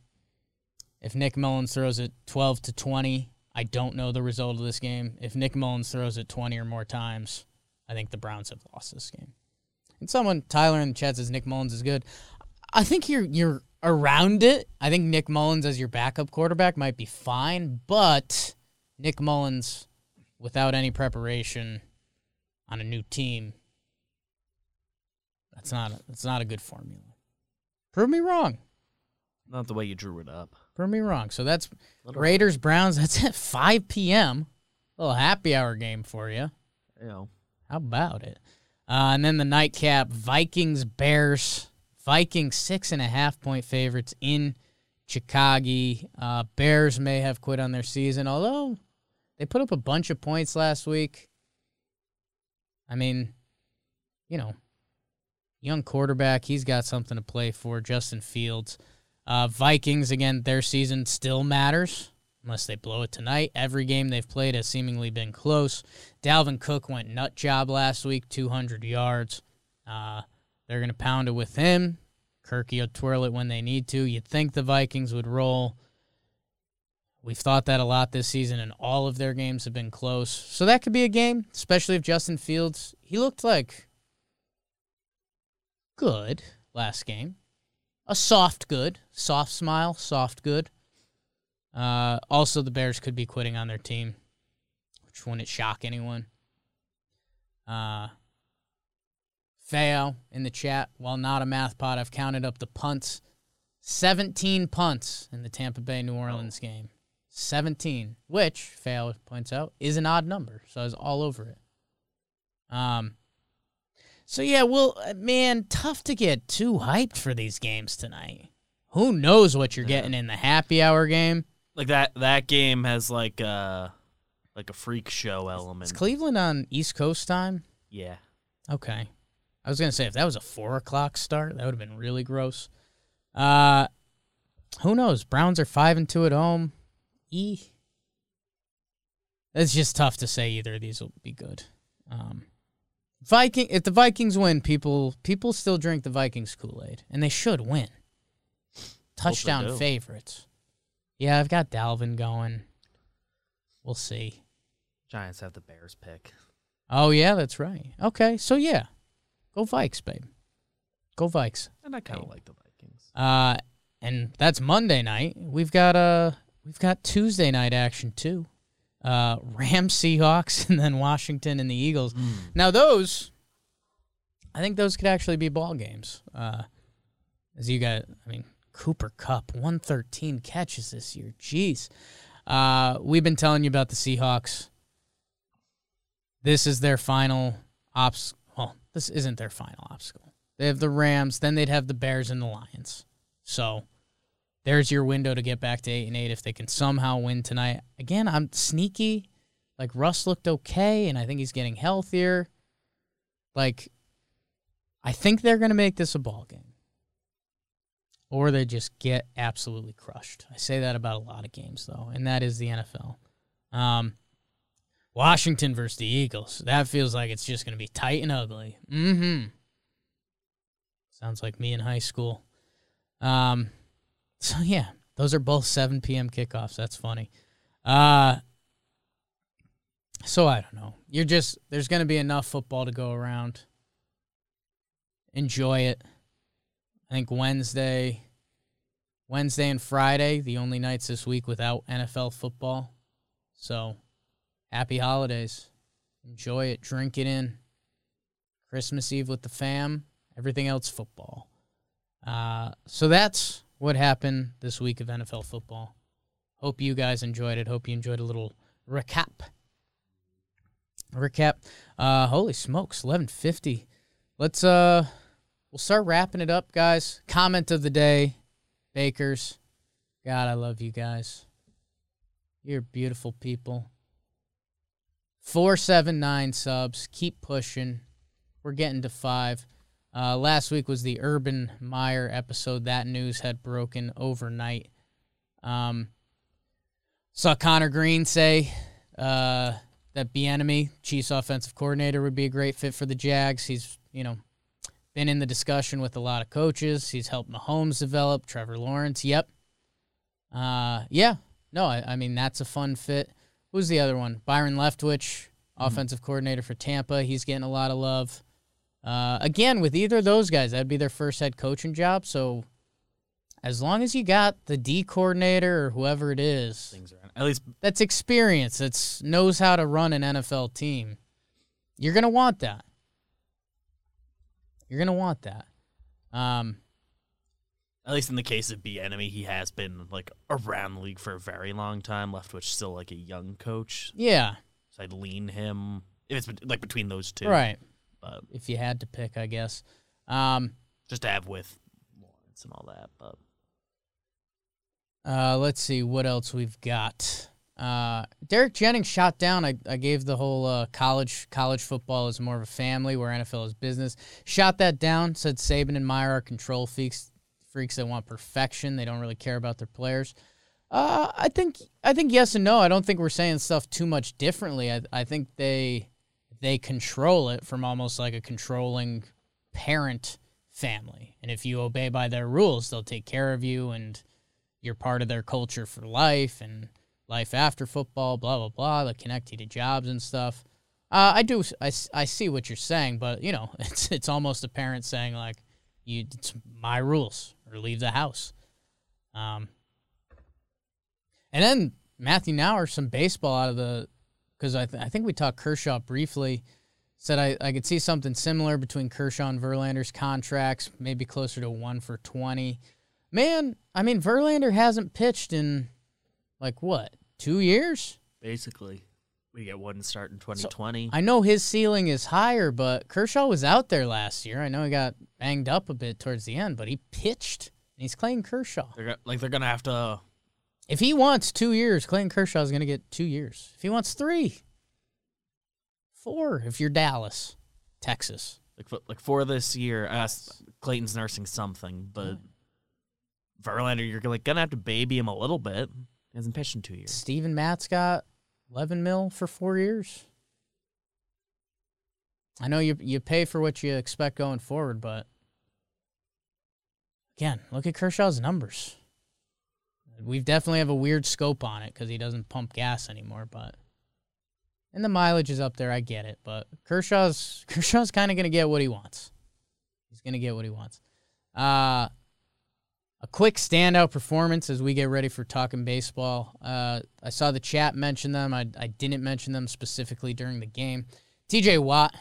If Nick Mullens throws it 12 to 20, I don't know the result of this game. If Nick Mullens throws it 20 or more times, I think the Browns have lost this game. And someone Tyler in the chat says Nick Mullens is good. I think you're you're around it. I think Nick Mullens as your backup quarterback might be fine, but Nick Mullens without any preparation on a new team that's not a, that's not a good formula. Prove me wrong. Not the way you drew it up. Prove me wrong. So that's Raiders Browns. That's at 5 p.m. A little happy hour game for you. You know, How about it? Uh, and then the nightcap Vikings Bears. Vikings six and a half point favorites in Chicago. Uh, Bears may have quit on their season, although they put up a bunch of points last week. I mean, you know, young quarterback. He's got something to play for. Justin Fields. Uh, Vikings, again, their season still matters unless they blow it tonight. Every game they've played has seemingly been close. Dalvin Cook went nut job last week, 200 yards. Uh, they're going to pound it with him. Kirky will twirl it when they need to. You'd think the Vikings would roll. We've thought that a lot this season, and all of their games have been close. So that could be a game, especially if Justin Fields, he looked like good last game. A soft good, soft smile, soft good. Uh, also, the Bears could be quitting on their team, which wouldn't shock anyone. Uh, Feo in the chat, while not a math pot, I've counted up the punts. 17 punts in the Tampa Bay New Orleans game. 17, which, Feo points out, is an odd number. So I was all over it. Um, so yeah, well, uh, man, tough to get too hyped for these games tonight. Who knows what you're Yeah. getting in the happy hour game? Like that that game has like a like a freak show element. Is Cleveland on East Coast time? yeah. Okay. I was gonna say if that was a four o'clock start, that would have been really gross. Uh who knows? Browns are five and two at home. E. It's just tough to say either of these will be good. Um Viking if the Vikings win, people people still drink the Vikings Kool-Aid. And they should win. Touchdown favorites. Yeah, I've got Dalvin going. We'll see. Giants have the Bears pick. Oh yeah, that's right. Okay, so yeah, go Vikes, babe. Go Vikes. And I kind of like the Vikings. Uh, and that's Monday night. We've got uh we've got Tuesday night action too. Uh, Rams, Seahawks, and then Washington and the Eagles. Now those, I think those could actually be ball games. Uh, as you got, I mean, Cooper Kupp, one thirteen catches this year. Jeez. Uh, we've been telling you about the Seahawks. This is their final ops. Well, this isn't their final obstacle. They have the Rams, then they'd have the Bears and the Lions. So there's your window to get back to eight and eight if they can somehow win tonight. Again, I'm sneaky. Like Russ looked okay, and I think he's getting healthier. Like, I think they're gonna make this a ball game. Or they just get absolutely crushed. I say that about a lot of games though, and that is the NFL. Um Washington versus the Eagles. That feels like it's just gonna be tight and ugly. Mm-hmm. Sounds like me in high school. Um, so yeah, those are both 7 p.m. kickoffs. That's funny. Uh, So I don't know. You're just there's going to be enough football to go around. Enjoy it. I think Wednesday, Wednesday and Friday, the only nights this week without NFL football. So, happy holidays. Enjoy it. Drink it in. Christmas Eve with the fam. Everything else football. Uh, so that's what happened this week of NFL football. Hope you guys enjoyed it. Hope you enjoyed a little recap. Recap. Uh, holy smokes, eleven fifty. Let's uh, we'll start wrapping it up, guys. Comment of the day, Bakers. God, I love you guys. You're beautiful people. Four seven nine subs. Keep pushing. We're getting to five. Uh, last week was the Urban Meyer episode. That news had broken overnight. Um, saw Connor Green say uh, that Bieniemy, Chiefs offensive coordinator, would be a great fit for the Jags. He's you know been in the discussion with a lot of coaches. He's helped Mahomes develop. Trevor Lawrence, yep. Uh, yeah, no, I, I mean that's a fun fit. Who's the other one? Byron Leftwich, offensive coordinator for Tampa. He's getting a lot of love. Uh, again, with either of those guys, that'd be their first head coaching job. So, as long as you got the D coordinator or whoever it is, Things are at least that's experience, that's knows how to run an NFL team, you're gonna want that. You're gonna want that. Um, at least in the case of Bieniemy, he has been like around the league for a very long time. Leftwich still like a young coach, yeah, so I'd lean him if it's like between those two, right. But If you had to pick, I guess. Um, just to have with Lawrence and all that. But Uh, let's see what else we've got. Uh, Derek Jennings shot down. I, I gave the whole uh, college college football is more of a family, where NFL is business. Shot that down. Said Saban and Meyer are control freaks. Freaks that want perfection. They don't really care about their players. Uh, I think I think yes and no. I don't think we're saying stuff too much differently. I I think they they control it from almost like a controlling parent family. And if you obey by their rules, they'll take care of you and you're part of their culture for life and life after football, blah, blah, blah. They connect you to jobs and stuff. Uh, I do, I, I see what you're saying, but you know, it's, it's almost a parent saying like, you, it's my rules or leave the house. Um, and then Matthew Nauer, some baseball out of the, because I, th- I think we talked Kershaw briefly. Said I, I could see something similar between Kershaw and Verlander's contracts, maybe closer to one for 20. Man, I mean, Verlander hasn't pitched in like what, two years? basically, we get one start in 2020. I know his ceiling is higher, but Kershaw was out there last year. I know he got banged up a bit towards the end, but he pitched and he's Clayton Kershaw. they're like they're gonna have to. If he wants two years, Clayton Kershaw is going to get two years. If he wants three, four, if you're Dallas, Texas. Like for, like for this year, uh, Clayton's nursing something, but Verlander, you're like gonna have to baby him a little bit. He hasn't pitched in two years. Steven Matz got 11 mil for four years. I know you you pay for what you expect going forward, but again, look at Kershaw's numbers. We definitely have a weird scope on it because he doesn't pump gas anymore, but and the mileage is up there. I get it, but Kershaw's Kershaw's kind of gonna get what he wants. He's gonna get what he wants. Uh a quick standout performance as we get ready for talking baseball. Uh, I saw the chat mention them. I, I didn't mention them specifically during the game. TJ Watt,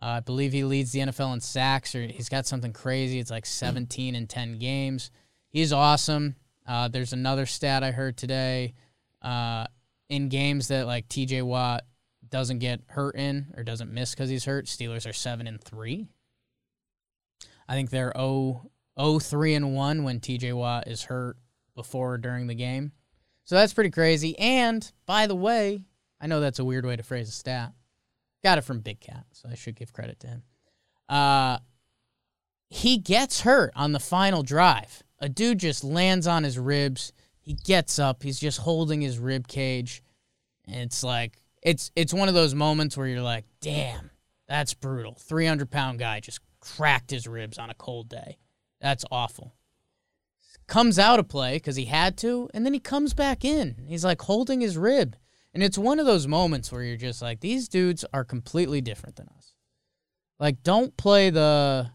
uh, I believe he leads the NFL in sacks, or he's got something crazy. It's like 17 in 10 games. He's awesome. Uh, there's another stat I heard today. Uh, in games that like TJ Watt doesn't get hurt in or doesn't miss because he's hurt, Steelers are seven and three. I think they're 0 0 3 and 1 when TJ Watt is hurt before or during the game. So that's pretty crazy. And by the way, I know that's a weird way to phrase a stat. Got it from Big Cat, so I should give credit to him. Uh, he gets hurt on the final drive. A dude just lands on his ribs. He gets up. He's just holding his rib cage. And it's like it's it's one of those moments where you're like, damn, that's brutal. 300 pound guy just cracked his ribs on a cold day. That's awful. Comes out of play because he had to, and then he comes back in. He's like holding his rib. And it's one of those moments where you're just like, these dudes are completely different than us. Like, don't play the,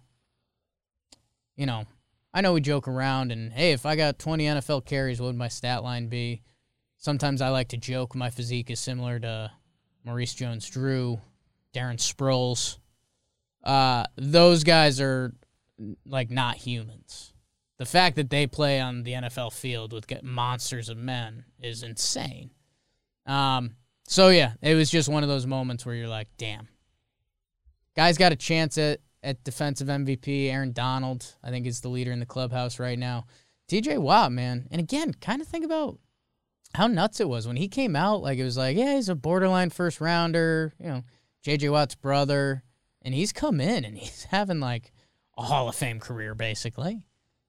you know, I know we joke around and, hey, if I got 20 NFL carries, what would my stat line be? Sometimes I like to joke my physique is similar to Maurice Jones Drew, Darren Sproles. Uh, those guys are like not humans. The fact that they play on the NFL field with monsters of men is insane. Um, so yeah, it was just one of those moments where you're like, damn. Guys got a chance at at defensive MVP. Aaron Donald, I think, is the leader in the clubhouse right now. TJ Watt, man. And again, kind of think about how nuts it was when he came out. Like, it was like, yeah, he's a borderline first rounder, you know, JJ Watt's brother. And he's come in and he's having like a Hall of Fame career, basically.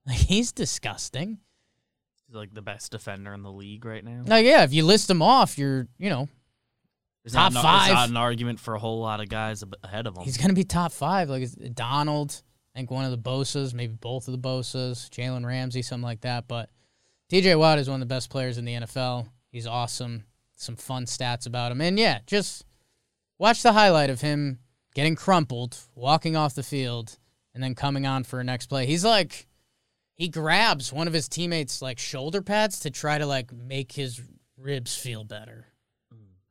Like, he's disgusting. He's like the best defender in the league right now. Like, yeah, if you list them off, you're, you know, There's top not, five. There's not an argument for a whole lot of guys ahead of him. He's going to be top five. Like Donald, I think one of the Bosas, maybe both of the Bosas, Jalen Ramsey, something like that. But TJ Watt is one of the best players in the NFL. He's awesome. Some fun stats about him. And yeah, just watch the highlight of him getting crumpled, walking off the field, and then coming on for a next play. He's like, he grabs one of his teammates' like shoulder pads to try to like make his ribs feel better.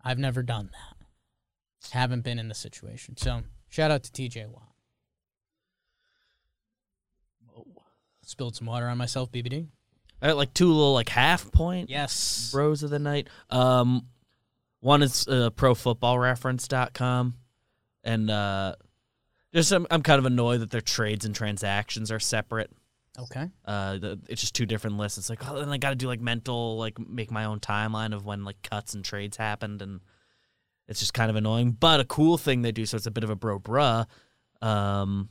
I've never done that. Haven't been in the situation. So shout out to TJ Watt. Spilled some water on myself, BBD. I got like two little like half point Yes. bros of the night. Um, one is uh, ProFootballReference.com, and uh, just I'm, I'm kind of annoyed that their trades and transactions are separate. Okay. Uh, the, it's just two different lists. It's like, oh, then I got to do like mental, like make my own timeline of when like cuts and trades happened, and it's just kind of annoying. But a cool thing they do, so it's a bit of a bro bruh. Um,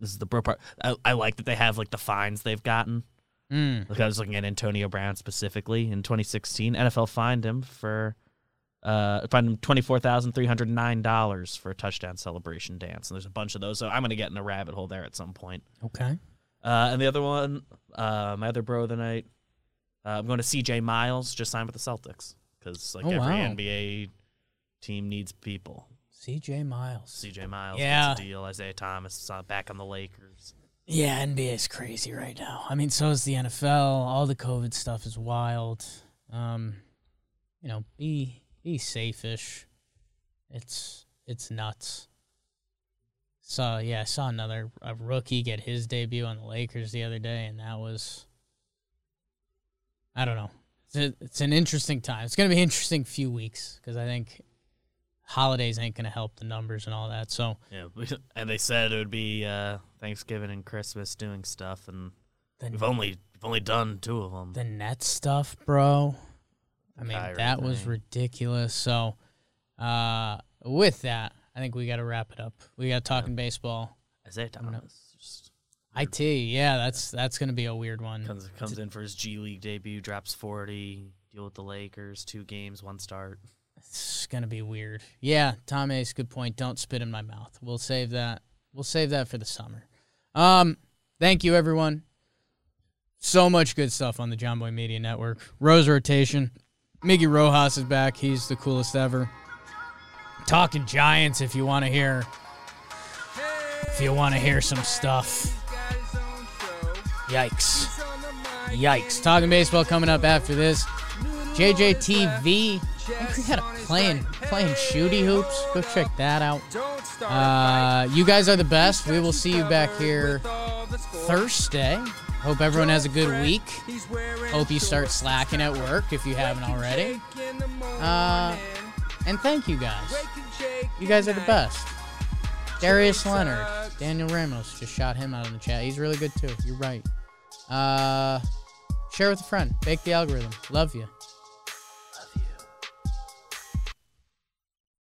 this is the bro part. I, I like that they have like the fines they've gotten. Mm. Like I was looking at Antonio Brown specifically in 2016. NFL fined him for uh fined him twenty four thousand three hundred nine dollars for a touchdown celebration dance. And there's a bunch of those. So I'm gonna get in a rabbit hole there at some point. Okay. Uh, and the other one, uh, my other bro of the night, uh, I'm going to CJ Miles. Just signed with the Celtics because like Oh, every wow. NBA team needs people. CJ Miles. CJ Miles Yeah. deal. Isaiah Thomas is uh, back on the Lakers. Yeah, NBA is crazy right now. I mean, so is the NFL. All the COVID stuff is wild. Um, you know, be be safe-ish. It's it's nuts. So yeah, I saw another a rookie get his debut on the Lakers the other day, and that was I don't know. It's, a, it's an interesting time. It's gonna be an interesting few weeks because I think holidays ain't gonna help the numbers and all that. So Yeah, and they said it would be uh, Thanksgiving and Christmas doing stuff, and we've only we've only done two of them. the net stuff, bro. I mean, that was ridiculous. So, uh, with that, I think we got to wrap it up. We got talking baseball. Isaiah I'm gonna- Thomas It, yeah, that's that's gonna be a weird one. comes comes in for his G League debut, drops forty, deal with the Lakers, two games, one start. It's gonna be weird. Yeah, Tom Ace, good point. Don't spit in my mouth. We'll save that. We'll save that for the summer. Um, thank you everyone. So much good stuff on the Jomboy Media Network. Rose rotation. Miggy Rojas is back. He's the coolest ever. Talking Giants if you want to hear if you want to hear some stuff. Yikes. Yikes. Talking baseball coming up after this. JJTV. I think we had a playing playing shooty hoops. Go check that out. Uh, you guys are the best. We will see you back here Thursday. Hope everyone has a good week. Hope you start slacking at work if you haven't already. Uh, and thank you guys. You guys are the best. Darius Leonard, Daniel Ramos just shot him out in the chat. He's really good too. You're right. Uh, share with a friend. Bake the algorithm. Love you.